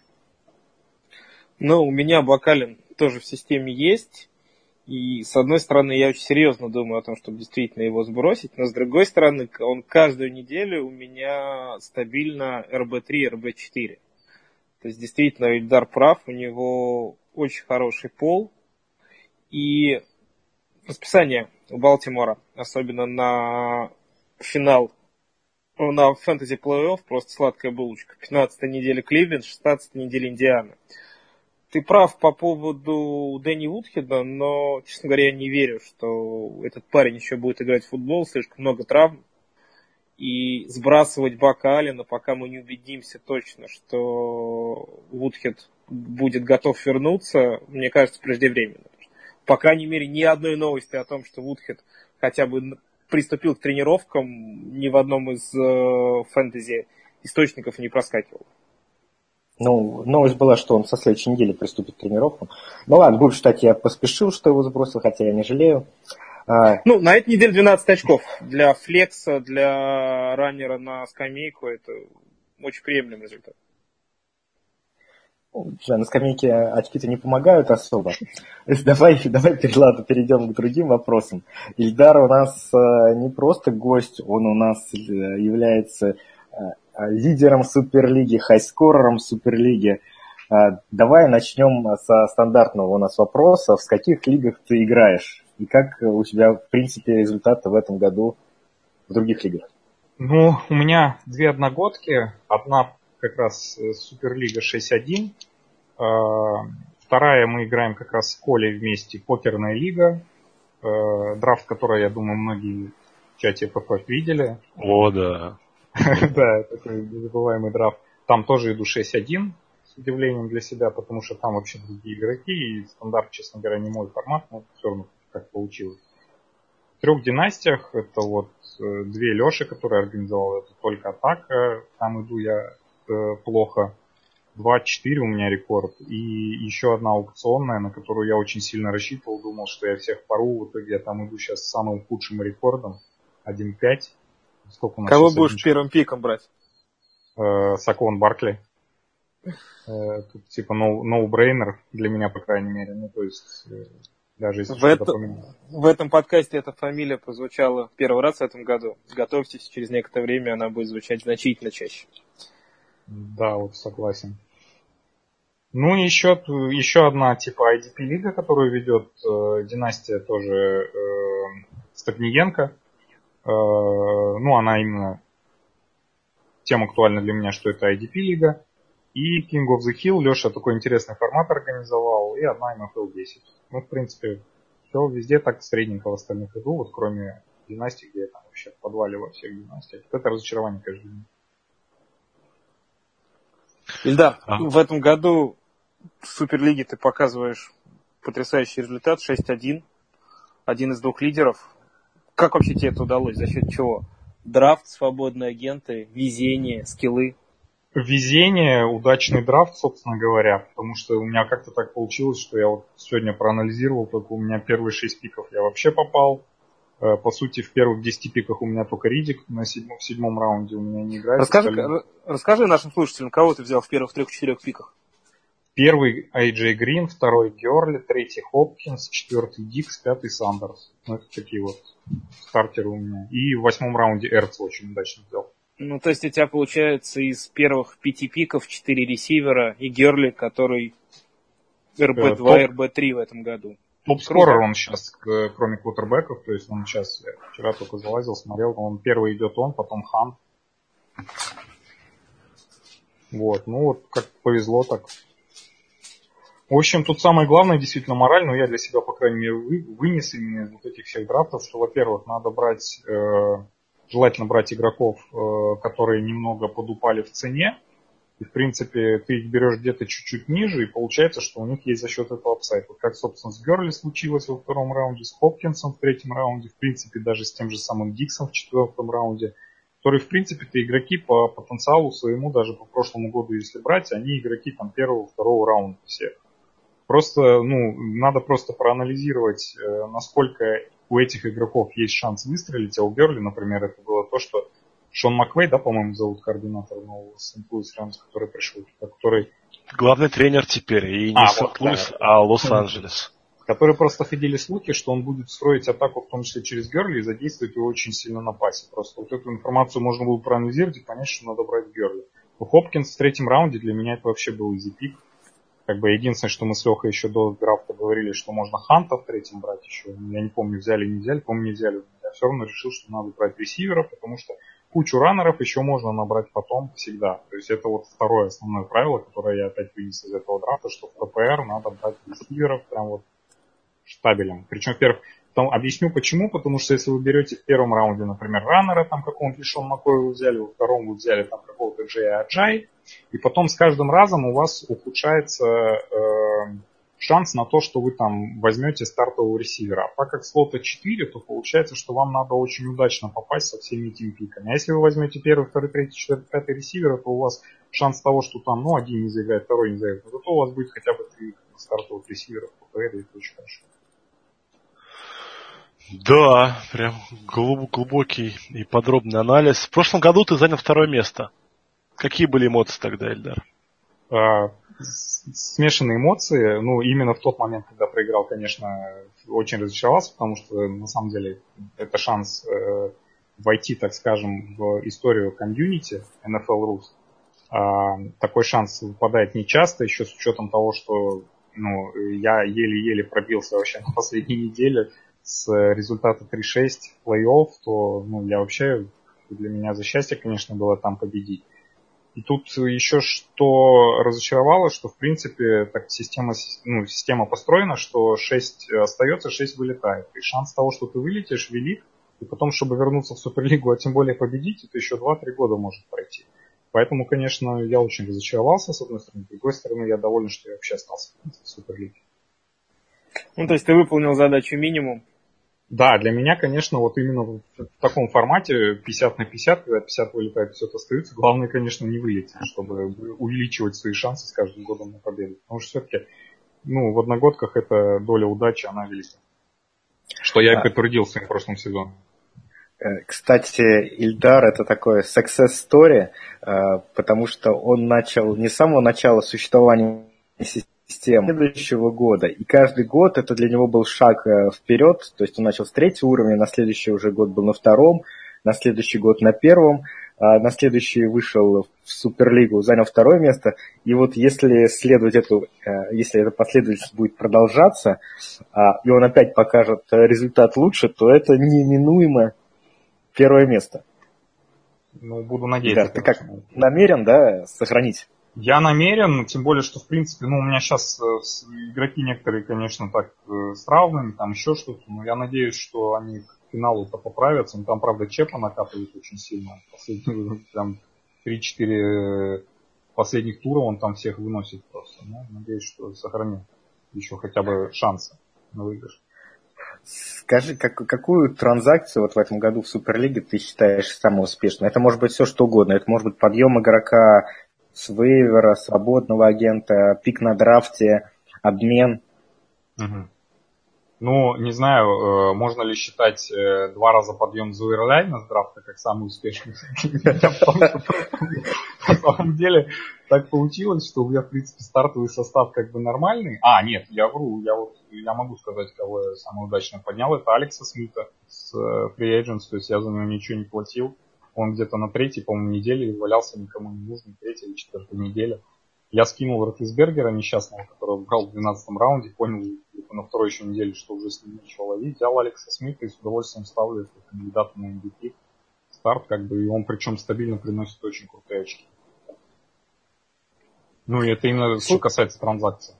Ну, у меня Бакалин тоже в системе есть. И с одной стороны, я очень серьезно думаю о том, чтобы действительно его сбросить, но с другой стороны, он каждую неделю у меня стабильно РБ3, РБ4. То есть действительно Ильдар прав, у него очень хороший пол. И расписание у Балтимора, особенно на финал, на фэнтези плей-офф, просто сладкая булочка. 15 неделя Кливленд, 16 неделя Индиана. Ты прав по поводу Дэнни Вудхеда, но, честно говоря, я не верю, что этот парень еще будет играть в футбол, слишком много травм. И сбрасывать Бака Алина, пока мы не убедимся точно, что Вудхед будет готов вернуться, мне кажется, преждевременно. По крайней мере, ни одной новости о том, что Вудхед хотя бы приступил к тренировкам, ни в одном из э, фэнтези источников не проскакивал. Ну, новость была, что он со следующей недели приступит к тренировкам. Ну ладно, будем считать, я поспешил, что его сбросил, хотя я не жалею. А... Ну, на этой неделе 12 очков. Для флекса, для раннера на скамейку это очень приемлемый результат. Да, на скамейке очки-то не помогают особо. Давай, давай ладно, перейдем к другим вопросам. Ильдар у нас э, не просто гость, он у нас э, является э, лидером Суперлиги, хайскорером Суперлиги. Давай начнем со стандартного у нас вопроса. В каких лигах ты играешь? И как у тебя, в принципе, результаты в этом году в других лигах? Ну, у меня две одногодки. Одна как раз э, Суперлига 6-1. А, вторая мы играем как раз с Колей вместе, Покерная лига. Драфт, который, я думаю, многие в чате ПП видели. О, да. Да, такой незабываемый драфт. Там тоже иду 6-1 с удивлением для себя, потому что там вообще другие игроки, и стандарт, честно говоря, не мой формат, но все равно как получилось. В трех династиях это вот э, две Леши, которые организовал, это только атака, там иду я э, плохо. 2-4 у меня рекорд. И еще одна аукционная, на которую я очень сильно рассчитывал. Думал, что я всех пору. В итоге я там иду сейчас с самым худшим рекордом. 1-5. Сколько у нас Кого будешь один... первым пиком брать? Э, Сакон Баркли. Э, тут типа no-brainer no для меня, по крайней мере. Ну, то есть, э, даже если в, это, в этом подкасте эта фамилия прозвучала первый раз в этом году. Готовьтесь, через некоторое время она будет звучать значительно чаще. Да, вот согласен. Ну и еще, еще одна типа IDP-лига, которую ведет э, династия тоже э, Стагниенко. Э, ну, она именно тем актуальна для меня, что это IDP-лига. И King of the Hill Леша такой интересный формат организовал. И одна NFL 10. Ну, в принципе, все везде так средненько в остальных иду, вот кроме династии, где я там вообще в подвале во всех династиях. Вот это разочарование, конечно. Ильдар, а. в этом году в Суперлиге ты показываешь потрясающий результат 6-1. Один из двух лидеров. Как вообще тебе это удалось? За счет чего? Драфт, свободные агенты, везение, скиллы? Везение, удачный драфт, собственно говоря, потому что у меня как-то так получилось, что я вот сегодня проанализировал, только у меня первые 6 пиков я вообще попал, Э, по сути, в первых 10 пиках у меня только Ридик, на седьмом, в седьмом раунде у меня не играет. Расскажи, остальные... расскажи нашим слушателям, кого ты взял в первых трех-четырех пиках? Первый Айджей Грин, второй Герли, третий Хопкинс, четвертый Дикс, пятый Сандерс. Ну, это такие вот стартеры у меня. И в восьмом раунде Эрц очень удачно взял. Ну, то есть у тебя получается из первых пяти пиков четыре ресивера и Герли, который РБ-2, э, РБ-3 в этом году. Топ-скорер он сейчас, кроме квотербеков, то есть он сейчас, я вчера только залазил, смотрел, он первый идет он, потом Хант. Вот, ну вот как повезло так. В общем, тут самое главное действительно мораль, но я для себя, по крайней мере, вы, вынес именно из вот этих всех драфтов, что, во-первых, надо брать, э, желательно брать игроков, э, которые немного подупали в цене, и, в принципе, ты их берешь где-то чуть-чуть ниже, и получается, что у них есть за счет этого upside. Вот как, собственно, с Герли случилось во втором раунде, с Хопкинсом в третьем раунде, в принципе, даже с тем же самым Диксом в четвертом раунде, которые, в принципе, это игроки по потенциалу своему, даже по прошлому году, если брать, они игроки там первого, второго раунда все. Просто, ну, надо просто проанализировать, э, насколько у этих игроков есть шанс выстрелить, а у Берли, например, это было то, что Шон Маквей, да, по-моему, зовут координатор нового Сент-Луис Рамс, который пришел, который... Главный тренер теперь, и не а, Сент-Луис, вот, да. а Лос-Анджелес. Которые просто ходили слухи, что он будет строить атаку, в том числе через Герли, и задействовать его очень сильно на пасе. Просто вот эту информацию можно было проанализировать и понять, что надо брать Герли. У Хопкинс в третьем раунде для меня это вообще был изи пик. Как бы единственное, что мы с Лехой еще до драфта говорили, что можно Ханта в третьем брать еще. Я не помню, взяли не взяли, помню, не взяли. Я все равно решил, что надо брать ресивера, потому что кучу раннеров еще можно набрать потом всегда. То есть это вот второе основное правило, которое я опять вынес из этого драфта, что в ППР надо брать ресиверов прям вот штабелем. Причем, во-первых, там, объясню почему, потому что если вы берете в первом раунде, например, раннера, там какого-нибудь Шон Маккоя вы взяли, во втором вы взяли там какого-то Джея Аджай, и потом с каждым разом у вас ухудшается э, шанс на то, что вы там возьмете стартового ресивера. А так как слота 4, то получается, что вам надо очень удачно попасть со всеми этими пиками. А если вы возьмете первый, второй, третий, четвертый, пятый ресивера, то у вас шанс того, что там, ну, один не заиграет, второй не заиграет, но зато у вас будет хотя бы три стартовых ресивера и это очень хорошо. Да, прям глубокий и подробный анализ. В прошлом году ты занял второе место. Какие были эмоции тогда, Эльдар? А, смешанные эмоции. Ну, именно в тот момент, когда проиграл, конечно, очень разочаровался, потому что, на самом деле, это шанс э, войти, так скажем, в историю комьюнити NFL Rus. А, такой шанс выпадает нечасто, еще с учетом того, что ну, я еле-еле пробился вообще на последней неделе с результата 3-6 плей-офф, то ну, я вообще, для меня за счастье, конечно, было там победить. И тут еще что разочаровало, что в принципе так система, ну, система построена, что 6 остается, 6 вылетает. И шанс того, что ты вылетишь, велик. И потом, чтобы вернуться в Суперлигу, а тем более победить, это еще 2-3 года может пройти. Поэтому, конечно, я очень разочаровался, с одной стороны. С другой стороны, я доволен, что я вообще остался в Суперлиге. Ну, то есть ты выполнил задачу минимум, да, для меня, конечно, вот именно в таком формате 50 на 50, когда 50 вылетает, 50 остаются, главное, конечно, не вылететь, чтобы увеличивать свои шансы с каждым годом на победу. Потому что все-таки ну, в одногодках эта доля удачи, она велика. Что я и подтвердил в прошлом сезоне. Э, кстати, Ильдар это такой success story, э, потому что он начал не с самого начала существования систем следующего года. И каждый год это для него был шаг э, вперед. То есть он начал с третьего уровня, на следующий уже год был на втором, на следующий год на первом, а на следующий вышел в Суперлигу, занял второе место. И вот если следовать эту, э, если эта последовательность будет продолжаться, а, и он опять покажет результат лучше, то это неминуемо первое место. Ну, буду надеяться. Да, ты как намерен, да, сохранить я намерен, тем более, что в принципе, ну, у меня сейчас э, игроки некоторые, конечно, так э, с равными, там еще что-то, но я надеюсь, что они к финалу-то поправятся. Ну, там, правда, Чепа накапывает очень сильно. Последние, там, 3-4 последних тура он там всех выносит просто. Ну, надеюсь, что сохранит еще хотя бы шансы на выигрыш. Скажи, как, какую транзакцию вот в этом году в Суперлиге ты считаешь самой успешной? Это может быть все что угодно. Это может быть подъем игрока с вейвера, свободного агента, пик на драфте, обмен. Угу. Ну, не знаю, э, можно ли считать э, два раза подъем Зуэрлайна с драфта как самый успешный. На самом деле так получилось, что у меня, в принципе, стартовый состав как бы нормальный. А, нет, я вру, я вот я могу сказать, кого я самый удачно поднял. Это Алекса Смита с э, Free Agents, то есть я за него ничего не платил. Он где-то на третьей, по-моему, неделе валялся никому не нужный, третьей или четвертой неделе. Я скинул Ротисбергера несчастного, которого брал в 12 раунде, понял на второй еще неделе, что уже с ним нечего ловить. Взял Алекса Смита и с удовольствием ставлю этого кандидата на MVP. Старт, как бы, и он причем стабильно приносит очень крутые очки. Ну и это именно что касается транзакций.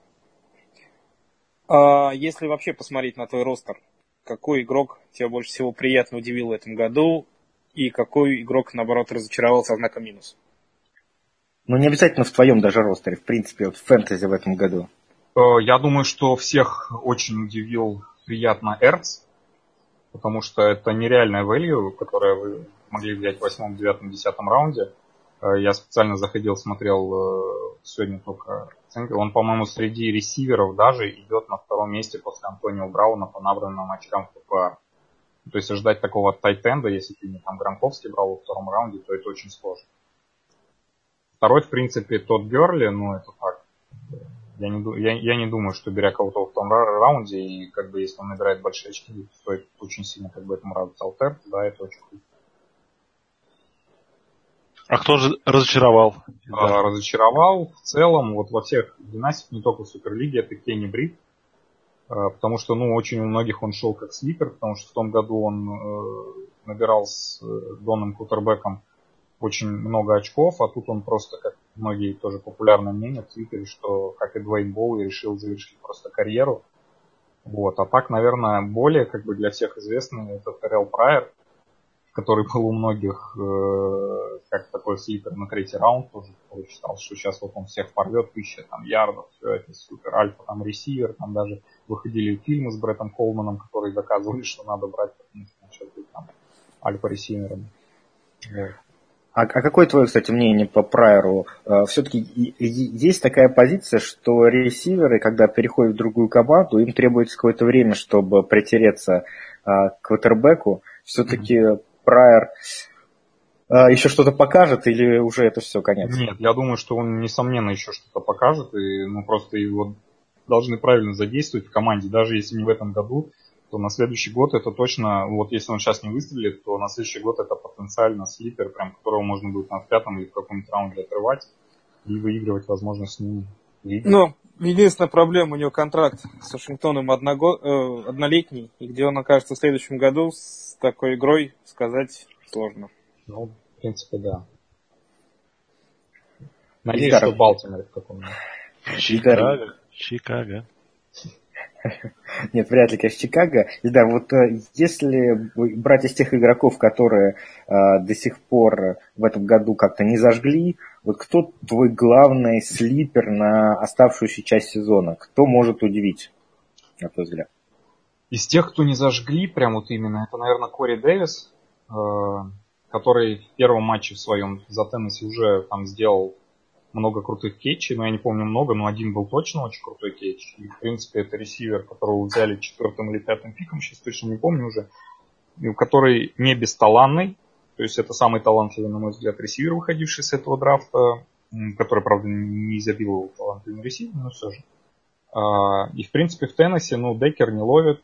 А, если вообще посмотреть на твой ростер, какой игрок тебя больше всего приятно удивил в этом году и какой игрок, наоборот, разочаровался знаком минус? Ну, не обязательно в твоем даже ростере, в принципе, вот в фэнтези в этом году. Э, я думаю, что всех очень удивил приятно Эрц, потому что это нереальная value, которое вы могли взять в восьмом, девятом, десятом раунде. Э, я специально заходил, смотрел э, сегодня только оценки. Он, по-моему, среди ресиверов даже идет на втором месте после Антонио Брауна по набранным очкам в ППА. То есть ожидать такого тайтенда, если ты не там Гранковский брал во втором раунде, то это очень сложно. Второй, в принципе, тот Герли, ну это так. Я не, я, я не думаю, что беря кого-то в том раунде, и как бы если он набирает большие очки, стоит очень сильно как бы этому радоваться. Алтер, да, это очень круто. А кто же разочаровал? А, разочаровал в целом, вот во всех династиях, не только в Суперлиге, это Кенни Брит. А, потому что, ну, очень у многих он шел как слипер, потому что в том году он э, набирал с э, Доном Кутербеком очень много очков, а тут он просто, как многие тоже популярное мнение в Твиттере, что, как и Двейн Боуи, решил завершить просто карьеру. Вот. А так, наверное, более как бы для всех известный это Террел Прайер, который был у многих э, как такой слипер на третий раунд тоже, считал, что сейчас вот он всех порвет, тысяча там ярдов, все это супер, альфа там ресивер, там даже выходили фильмы с Бреттом Холманом, которые доказывали, что надо брать, потому что начал быть там альфа ресивером. Вот. А, а какое твое, кстати, мнение по Прайеру? А, Все-таки есть такая позиция, что ресиверы, когда переходят в другую команду, им требуется какое-то время, чтобы притереться а, к квотербеку. Все-таки mm-hmm. Прайер еще что-то покажет или уже это все конец? Нет, я думаю, что он, несомненно, еще что-то покажет, и ну, просто его должны правильно задействовать в команде, даже если не в этом году, то на следующий год это точно, вот если он сейчас не выстрелит, то на следующий год это потенциально слипер, прям которого можно будет на пятом или в каком-нибудь раунде отрывать и выигрывать, возможно, с ним. Ну, единственная проблема, у него контракт с Вашингтоном одного, э, однолетний, и где он окажется в следующем году с такой игрой, сказать сложно. Ну, в принципе, да. Надеюсь, что Балтимор в каком-нибудь. Чикаго. Нет, вряд ли, конечно, Чикаго. Да, вот э, если брать из тех игроков, которые э, до сих пор в этом году как-то не зажгли, вот кто твой главный слипер на оставшуюся часть сезона? Кто может удивить, на твой взгляд? Из тех, кто не зажгли, прям вот именно, это, наверное, Кори Дэвис, э, который в первом матче в своем за Теннесси уже там сделал много крутых кетчей, но я не помню много, но один был точно очень крутой кетч. И, в принципе, это ресивер, которого взяли четвертым или пятым пиком, сейчас точно не помню уже, который не бесталанный, то есть это самый талантливый, на мой взгляд, ресивер, выходивший с этого драфта, который, правда, не изобиловал талантливым ресивером, но все же. А, и, в принципе, в Теннессе, ну, Декер не ловит,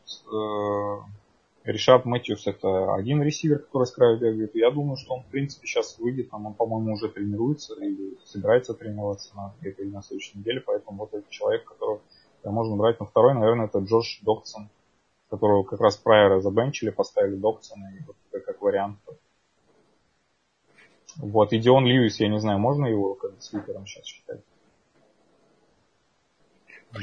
Ришард Мэтьюс это один ресивер, который с края бегает. Я думаю, что он, в принципе, сейчас выйдет. Там он, по-моему, уже тренируется или собирается тренироваться на этой или на следующей неделе. Поэтому вот этот человек, которого можно брать. Но второй, наверное, это Джош Доксон, которого как раз Прайера забенчили, поставили Доксона, и вот как вариант. Вот, и Дион Льюис, я не знаю, можно его как слипером сейчас считать?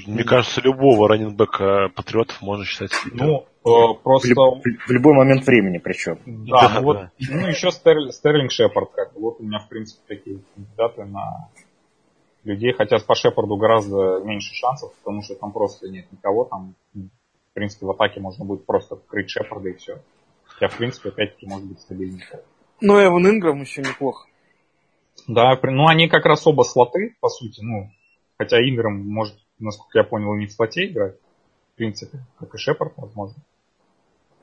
Мне кажется, любого раненбека патриотов можно считать. Ну, Э, просто... В, в любой момент времени причем. Да, ну, вот, ну еще Стерлинг, Стерлинг Шепард, как бы. Вот у меня, в принципе, такие кандидаты на людей, хотя по Шепарду гораздо меньше шансов, потому что там просто нет никого, там, в принципе, в атаке можно будет просто крыть Шепарда и все. Хотя, в принципе, опять-таки, может быть стабильнее. Но Эван Инграм еще неплохо. Да, ну они как раз оба слоты, по сути, ну, хотя Инграм может, насколько я понял, не в слоте играть, в принципе, как и Шепард, возможно.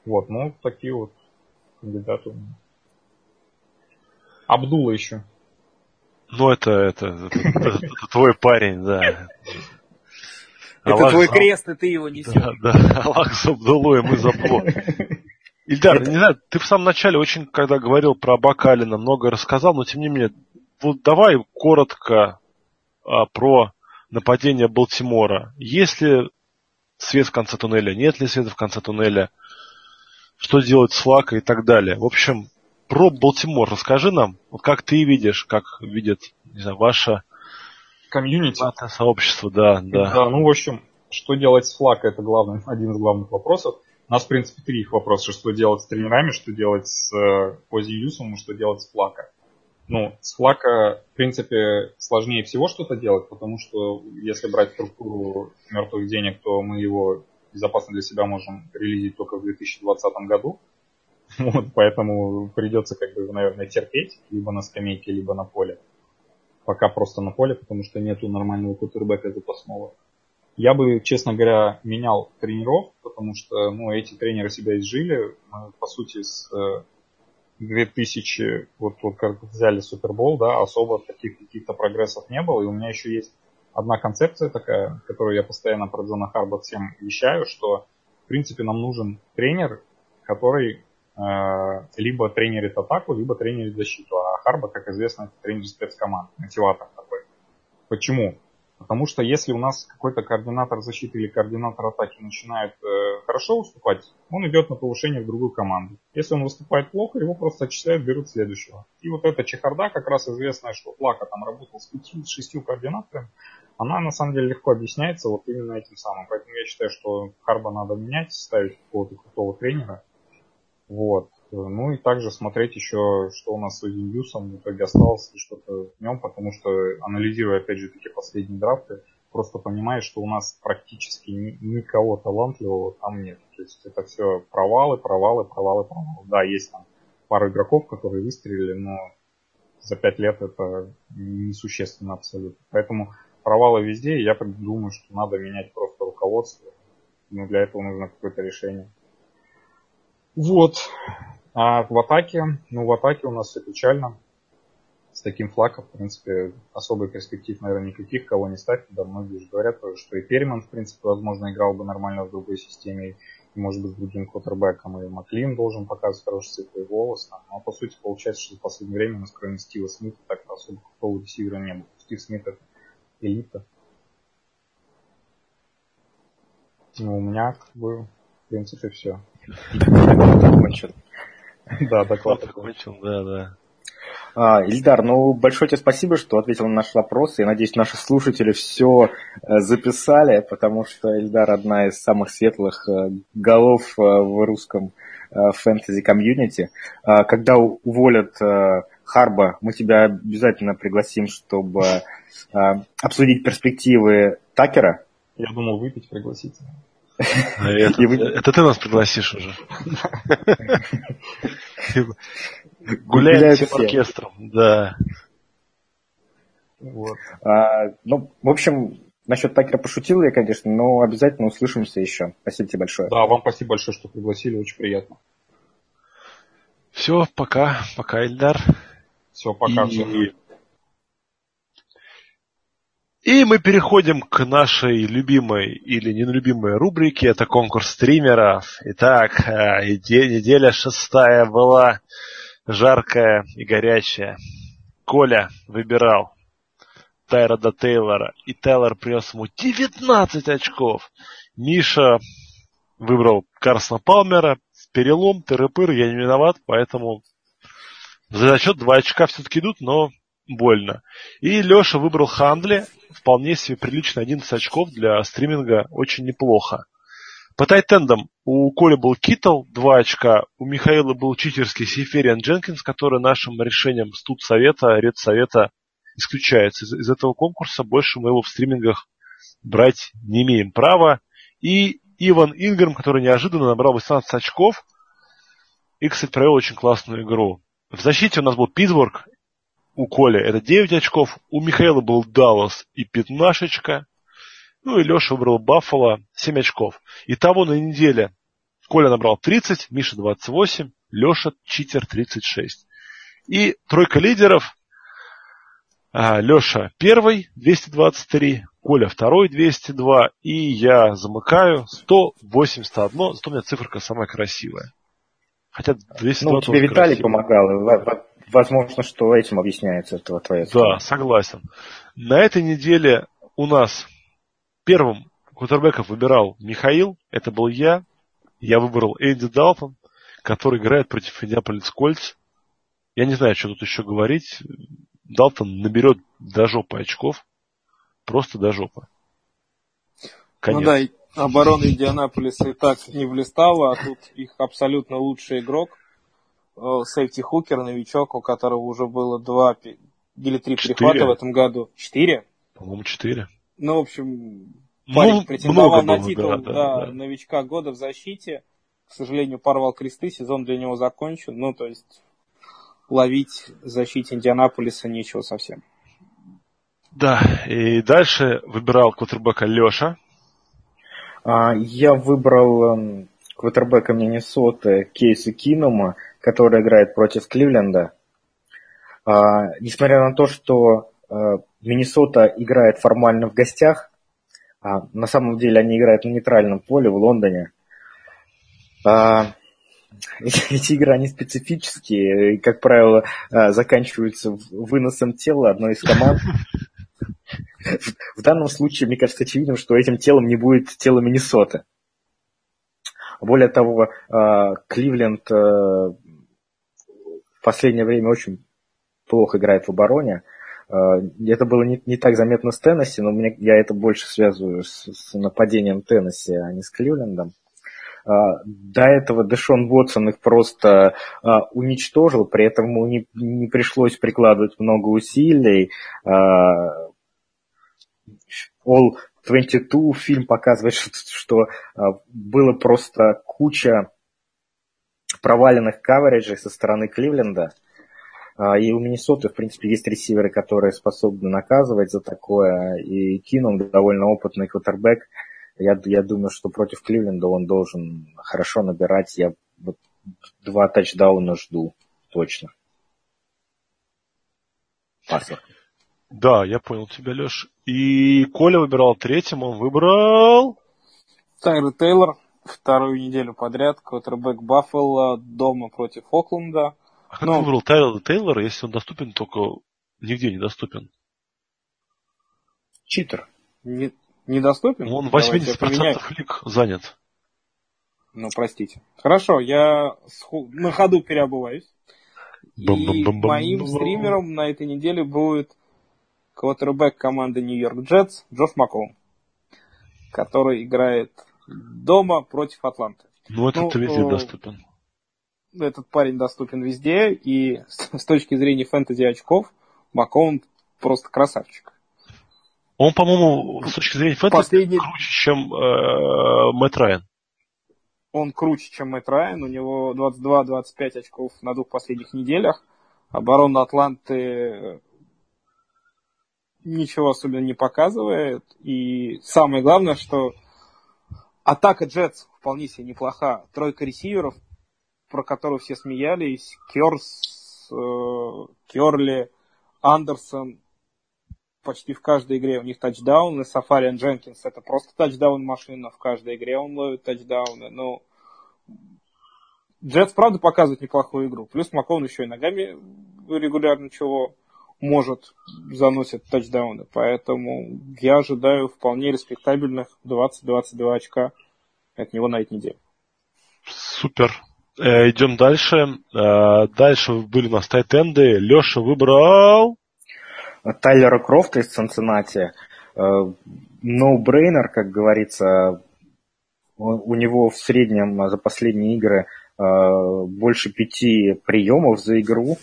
Вот, ну, такие вот кандидаты у меня. Абдула еще. Ну, это, это, твой парень, да. Это твой крест, и ты его несешь. Да, да, Аллах с Абдулой, мы за Ильдар, это... не знаю, ты в самом начале очень, когда говорил про Бакалина, много рассказал, но тем не менее, вот давай коротко а, про нападение Балтимора. Есть ли свет в конце туннеля, нет ли света в конце туннеля? что делать с Флакой и так далее. В общем, про Балтимор расскажи нам, вот как ты видишь, как видит, не знаю, ваше комьюнити. Сообщество, да, да. Да, ну, в общем, что делать с Флакой, это главный, один из главных вопросов. У нас, в принципе, три их вопроса, что делать с тренерами, что делать с э, Пози Юсом что делать с Флака. Ну, с Флака, в принципе, сложнее всего что-то делать, потому что если брать структуру мертвых денег, то мы его безопасно для себя можем релизить только в 2020 году. Вот, поэтому придется, как бы, наверное, терпеть либо на скамейке, либо на поле. Пока просто на поле, потому что нету нормального кутербека запасного. Я бы, честно говоря, менял тренеров, потому что ну, эти тренеры себя изжили. Мы, по сути, с 2000, вот, вот как взяли Супербол, да, особо таких каких-то прогрессов не было. И у меня еще есть одна концепция такая, которую я постоянно про Джона Харба всем вещаю, что, в принципе, нам нужен тренер, который э, либо тренерит атаку, либо тренерит защиту. А Харба, как известно, тренер спецкоманд, мотиватор такой. Почему? Потому что если у нас какой-то координатор защиты или координатор атаки начинает э, хорошо выступать, он идет на повышение в другую команду. Если он выступает плохо, его просто отчисляют, берут следующего. И вот эта чехарда, как раз известная, что Плака там работал с 5-6 координаторами, она на самом деле легко объясняется вот именно этим самым. Поэтому я считаю, что Харба надо менять, ставить какого-то крутого тренера. Вот. Ну и также смотреть еще, что у нас с Юсом в итоге осталось, и что-то в нем, потому что, анализируя, опять же, такие последние драфты, просто понимаешь, что у нас практически никого талантливого там нет. То есть это все провалы, провалы, провалы, провалы. Да, есть там пару игроков, которые выстрелили, но за пять лет это несущественно абсолютно. Поэтому провалы везде, и я думаю, что надо менять просто руководство. Но для этого нужно какое-то решение. Вот. А в атаке, ну в атаке у нас все печально. С таким флаком, в принципе, особой перспектив, наверное, никаких, кого не ставь. Да, многие же говорят, что и Перриман, в принципе, возможно, играл бы нормально в другой системе, и, может быть, с другим квотербеком, и Маклин должен показывать хороший цветовой голос. Но, по сути, получается, что в последнее время у нас, кроме Стива Смита, так особо крутого ресивера не было. Стив Смит это элита. Ну, у меня, как бы, в принципе, все. Да, доклад окончен, да, да. А, Ильдар, ну большое тебе спасибо, что ответил на наши вопросы. Я надеюсь, наши слушатели все э, записали, потому что Ильдар одна из самых светлых э, голов э, в русском фэнтези-комьюнити. А, когда уволят Харба, мы тебя обязательно пригласим, чтобы обсудить перспективы Такера. Я думал, выпить пригласить. Это, вы... это ты нас пригласишь уже. Гуляем всем оркестром, да. Вот. А, ну, в общем, насчет Такера пошутил я, конечно, но обязательно услышимся еще. Спасибо тебе большое. Да, вам спасибо большое, что пригласили, очень приятно. Все, пока, пока, Эльдар. Все, пока. И... Всем. И мы переходим к нашей любимой или нелюбимой рубрике. Это конкурс стримеров. Итак, э, неделя шестая была жаркая и горячая. Коля выбирал Тайрода Тейлора, и Тейлор принес ему 19 очков. Миша выбрал Карсона Палмера, перелом, тыры-пыр, я не виноват, поэтому за зачет два очка все-таки идут, но больно. И Леша выбрал Хандли, вполне себе прилично 11 очков для стриминга, очень неплохо. По тайтендам у Коли был Китл 2 очка, у Михаила был читерский Сейфериан Дженкинс, который нашим решением студ совета, редсовета исключается из, из этого конкурса. Больше мы его в стримингах брать не имеем права. И Иван Инграм, который неожиданно набрал 18 очков и, кстати, провел очень классную игру. В защите у нас был Питтсбург, у Коли это 9 очков, у Михаила был Даллас и пятнашечка, ну и Леша выбрал Баффало 7 очков. Итого на неделе Коля набрал 30, Миша 28, Леша читер 36. И тройка лидеров. А, Леша первый, 223, Коля второй, 202, и я замыкаю 181, зато у меня циферка самая красивая. Хотя 202 Ну, тебе Виталий красивая. помогал, возможно, что этим объясняется это твоя Да, согласен. На этой неделе у нас первым кутербеков выбирал Михаил, это был я. Я выбрал Энди Далтон, который играет против Индиаполис Кольц. Я не знаю, что тут еще говорить. Далтон наберет до жопы очков. Просто до жопы. Конец. Ну да, оборона Индианаполиса и так не блистала, а тут их абсолютно лучший игрок. Сейфти Хукер, новичок, у которого уже было два или три перехвата в этом году. Четыре? По-моему, четыре. Ну, в общем, ну, парень ну, претендовал на титул да, да, да. новичка года в защите. К сожалению, порвал кресты, сезон для него закончен. Ну, то есть, ловить в защите Индианаполиса нечего совсем. Да, и дальше выбирал квотербека Леша. А, я выбрал эм, квотербека Миннесоты Кейса Кинума, который играет против Кливленда. А, несмотря на то, что э, Миннесота играет формально в гостях, а на самом деле они играют на нейтральном поле в Лондоне. А, эти игры, они специфические, и, как правило, а, заканчиваются выносом тела одной из команд. В данном случае, мне кажется, очевидным, что этим телом не будет тело Миннесоты. Более того, а, Кливленд э, в последнее время очень плохо играет в обороне. А, это было не, не так заметно с Теннесси, но мне, я это больше связываю с, с нападением Теннесси, а не с Кливлендом. А, до этого Дэшон Уотсон их просто а, уничтожил, при этом ему не, не пришлось прикладывать много усилий. All 22 фильм показывает, что, что было просто куча проваленных кавериджей со стороны Кливленда. И у Миннесоты, в принципе, есть ресиверы, которые способны наказывать за такое. И Кином довольно опытный квотербек. Я, я думаю, что против Кливленда он должен хорошо набирать. Я вот два тачдауна жду точно. Пассер. Да, я понял тебя, Леш. И Коля выбирал третьим, он выбрал... Тайры Тейлор. Вторую неделю подряд. Квотербек Баффало дома против Окленда. А как Но... ты выбрал Тайры Тейлора, если он доступен, только нигде не доступен? Читер. Не, Недоступен? Он 80% лиг занят. Ну, простите. Хорошо, я на ходу переобуваюсь. И моим стримером на этой неделе будет квотербек команды Нью-Йорк Джетс Джош Маккоум, который играет дома против Атланты. Ну, этот ну, везде доступен. Этот парень доступен везде, и с точки зрения фэнтези очков, Маккоум просто красавчик. Он, по-моему, с точки зрения фэнтези Последний... круче, чем э, Мэтт Райан. Он круче, чем Мэтт Райан. У него 22-25 очков на двух последних неделях. Оборона Атланты э, ничего особенно не показывает. И самое главное, что атака Джетс вполне себе неплоха. Тройка ресиверов, про которую все смеялись. Керс, э, Керли, Андерсон, почти в каждой игре у них тачдауны. Сафариан Дженкинс это просто тачдаун машина, в каждой игре он ловит тачдауны. Ну, Джетс, правда, показывает неплохую игру. Плюс Макон еще и ногами регулярно чего может, заносит тачдауны. Поэтому я ожидаю вполне респектабельных 20-22 очка от него на этой неделе. Супер. Э, идем дальше. Э, дальше были у нас тайтенды. Леша выбрал... Тайлера Крофта из Цинциннати. No-brainer, как говорится, у него в среднем за последние игры э, больше пяти приемов за игру.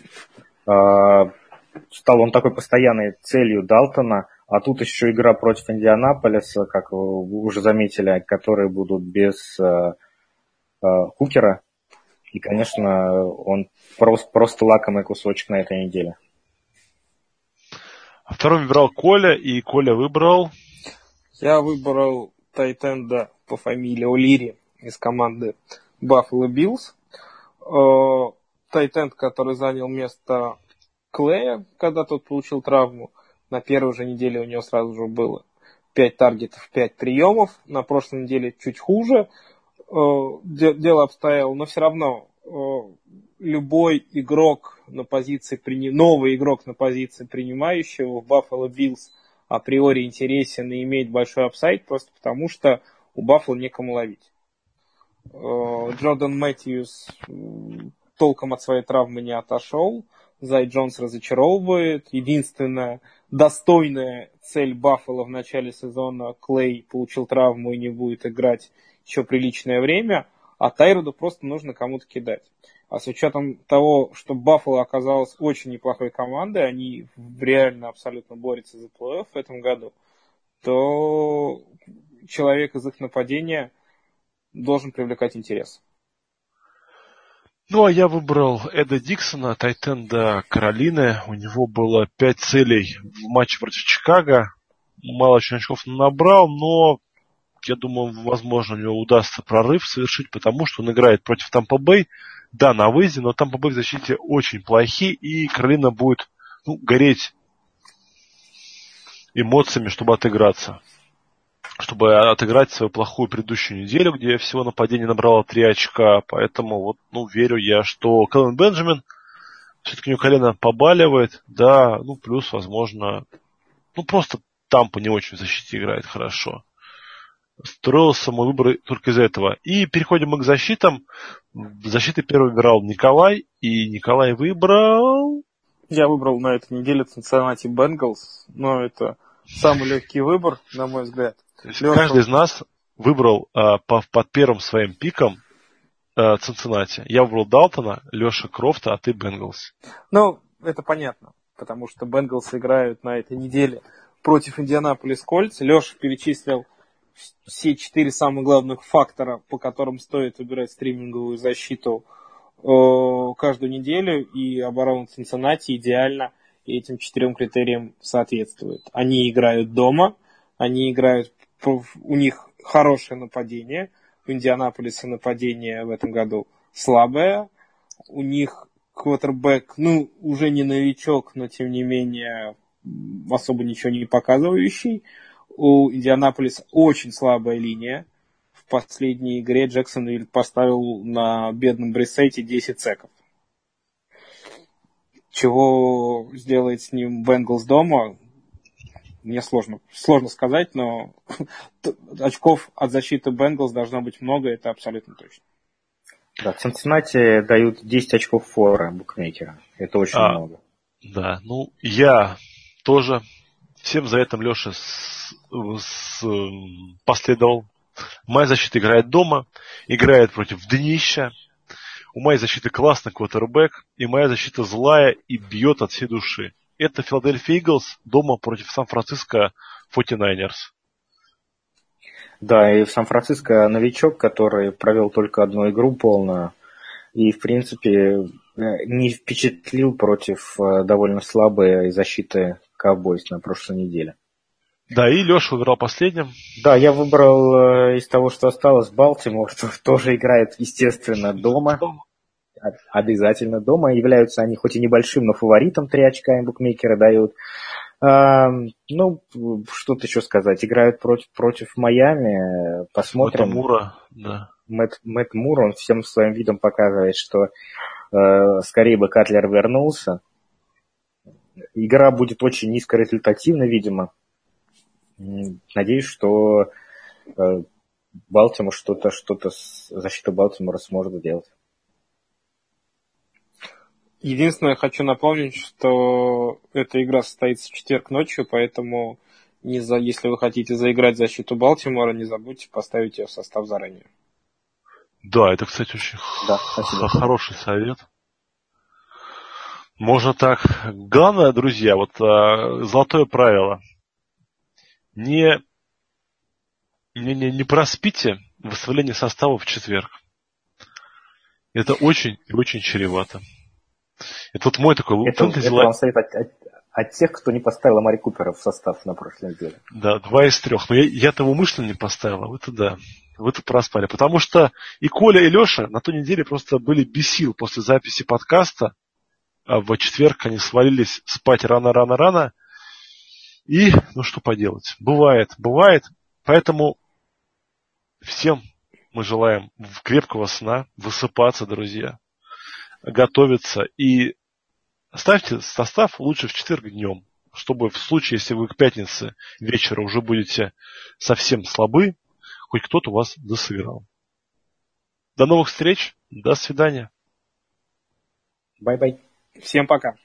Э, стал он такой постоянной целью Далтона. А тут еще игра против Индианаполиса, как вы уже заметили, которые будут без э, Хукера. И, конечно, он просто, просто лакомый кусочек на этой неделе. А второй выбрал Коля, и Коля выбрал... Я выбрал Тайтенда по фамилии Олири из команды Buffalo Bills. Э, Тайтенд, который занял место Клея, когда тот получил травму. На первой же неделе у него сразу же было 5 таргетов, 5 приемов. На прошлой неделе чуть хуже э, дело обстояло, но все равно э, любой игрок на позиции, новый игрок на позиции принимающего в Buffalo Bills априори интересен и имеет большой upside, просто потому что у Buffalo некому ловить. Э, Джордан Мэтьюс толком от своей травмы не отошел. Зай Джонс разочаровывает. Единственная достойная цель Баффало в начале сезона Клей получил травму и не будет играть еще приличное время, а Тайроду просто нужно кому-то кидать. А с учетом того, что Баффало оказалась очень неплохой командой, они реально абсолютно борются за плей-офф в этом году, то человек из их нападения должен привлекать интерес. Ну, а я выбрал Эда Диксона, Тайтенда Каролины. У него было пять целей в матче против Чикаго. Мало очень очков набрал, но я думаю, возможно, у него удастся прорыв совершить, потому что он играет против Тампа Бэй. Да, на выезде, но Тампа Бэй в защите очень плохи, и Каролина будет ну, гореть эмоциями, чтобы отыграться. Чтобы отыграть свою плохую предыдущую неделю, где всего нападение набрало 3 очка. Поэтому вот, ну, верю я, что Кэлен Бенджамин все-таки у него колено побаливает, да, ну, плюс, возможно, ну, просто Тампа не очень в защите играет хорошо. Строился мой выбор только из этого. И переходим мы к защитам. Защиты первый выбирал Николай, и Николай выбрал... Я выбрал на этой неделе Cincinnati Bengals, но это самый легкий выбор, на мой взгляд. Леша... Каждый из нас выбрал а, по, под первым своим пиком а, Цинциннати. Я выбрал Далтона, Леша Крофта, а ты Бенгалс. Ну, это понятно, потому что Бенгалс играют на этой неделе против Индианаполис Кольц. Леша перечислил все четыре самых главных фактора, по которым стоит выбирать стриминговую защиту э, каждую неделю, и оборона Цинциннати идеально этим четырем критериям соответствует. Они играют дома, они играют, у них хорошее нападение, у Индианаполиса нападение в этом году слабое, у них квотербек, ну, уже не новичок, но тем не менее особо ничего не показывающий у Индианаполиса очень слабая линия. В последней игре Джексонвилл поставил на бедном Брисейте 10 секов. Чего сделает с ним Бенглс дома, мне сложно, сложно сказать, но очков от защиты Бенглс должно быть много, это абсолютно точно. Да, в Цинциннати дают 10 очков фора букмекера. Это очень а, много. Да, ну я тоже всем за этим Леша с, последовал. Моя защита играет дома, играет против днища. У моей защиты классный квотербек, и моя защита злая и бьет от всей души. Это Филадельфия Иглс дома против Сан-Франциско 49ers. Да, и в Сан-Франциско новичок, который провел только одну игру полную, и, в принципе, не впечатлил против э, довольно слабой защиты Cowboys на прошлой неделе. Да, и Леша выбрал последним. Да, я выбрал э, из того, что осталось, Балтимор, что тоже играет, естественно, дома. Обязательно дома. Являются они хоть и небольшим, но фаворитом. Три очка им букмекеры дают. Ну, что-то еще сказать. Играют против, против Майами. Посмотрим. Мэтт Мура, да. Мэтт, Мэтт Мур, он всем своим видом показывает, что э, скорее бы Катлер вернулся. Игра будет очень низкорезультативна, видимо. Надеюсь, что э, Балтимор что-то, что-то с защитой Балтимора сможет сделать. Единственное, хочу напомнить, что эта игра состоится в четверг ночью, поэтому не за, если вы хотите заиграть защиту Балтимора, не забудьте поставить ее в состав заранее. Да, это, кстати, очень да, хороший совет. Можно так. Главное, друзья, вот а, золотое правило не, не, не, не проспите выставление состава в четверг. Это очень и очень чревато. Это вот мой такой это, фэнтези это вам совет от, от, от тех, кто не поставил Амари Купера в состав на прошлой неделе. Да, два из трех. Но я, я-то умышленно не поставил, а вы-то да. Вы-то проспали. Потому что и Коля, и Леша на той неделе просто были без сил после записи подкаста. А в четверг они свалились спать рано-рано-рано. И, ну что поделать, бывает, бывает. Поэтому всем мы желаем крепкого сна, высыпаться, друзья, готовьтесь и ставьте состав лучше в четверг днем, чтобы в случае, если вы к пятнице вечера уже будете совсем слабы, хоть кто-то вас досыграл. До новых встреч, до свидания. Bye-bye. Всем пока.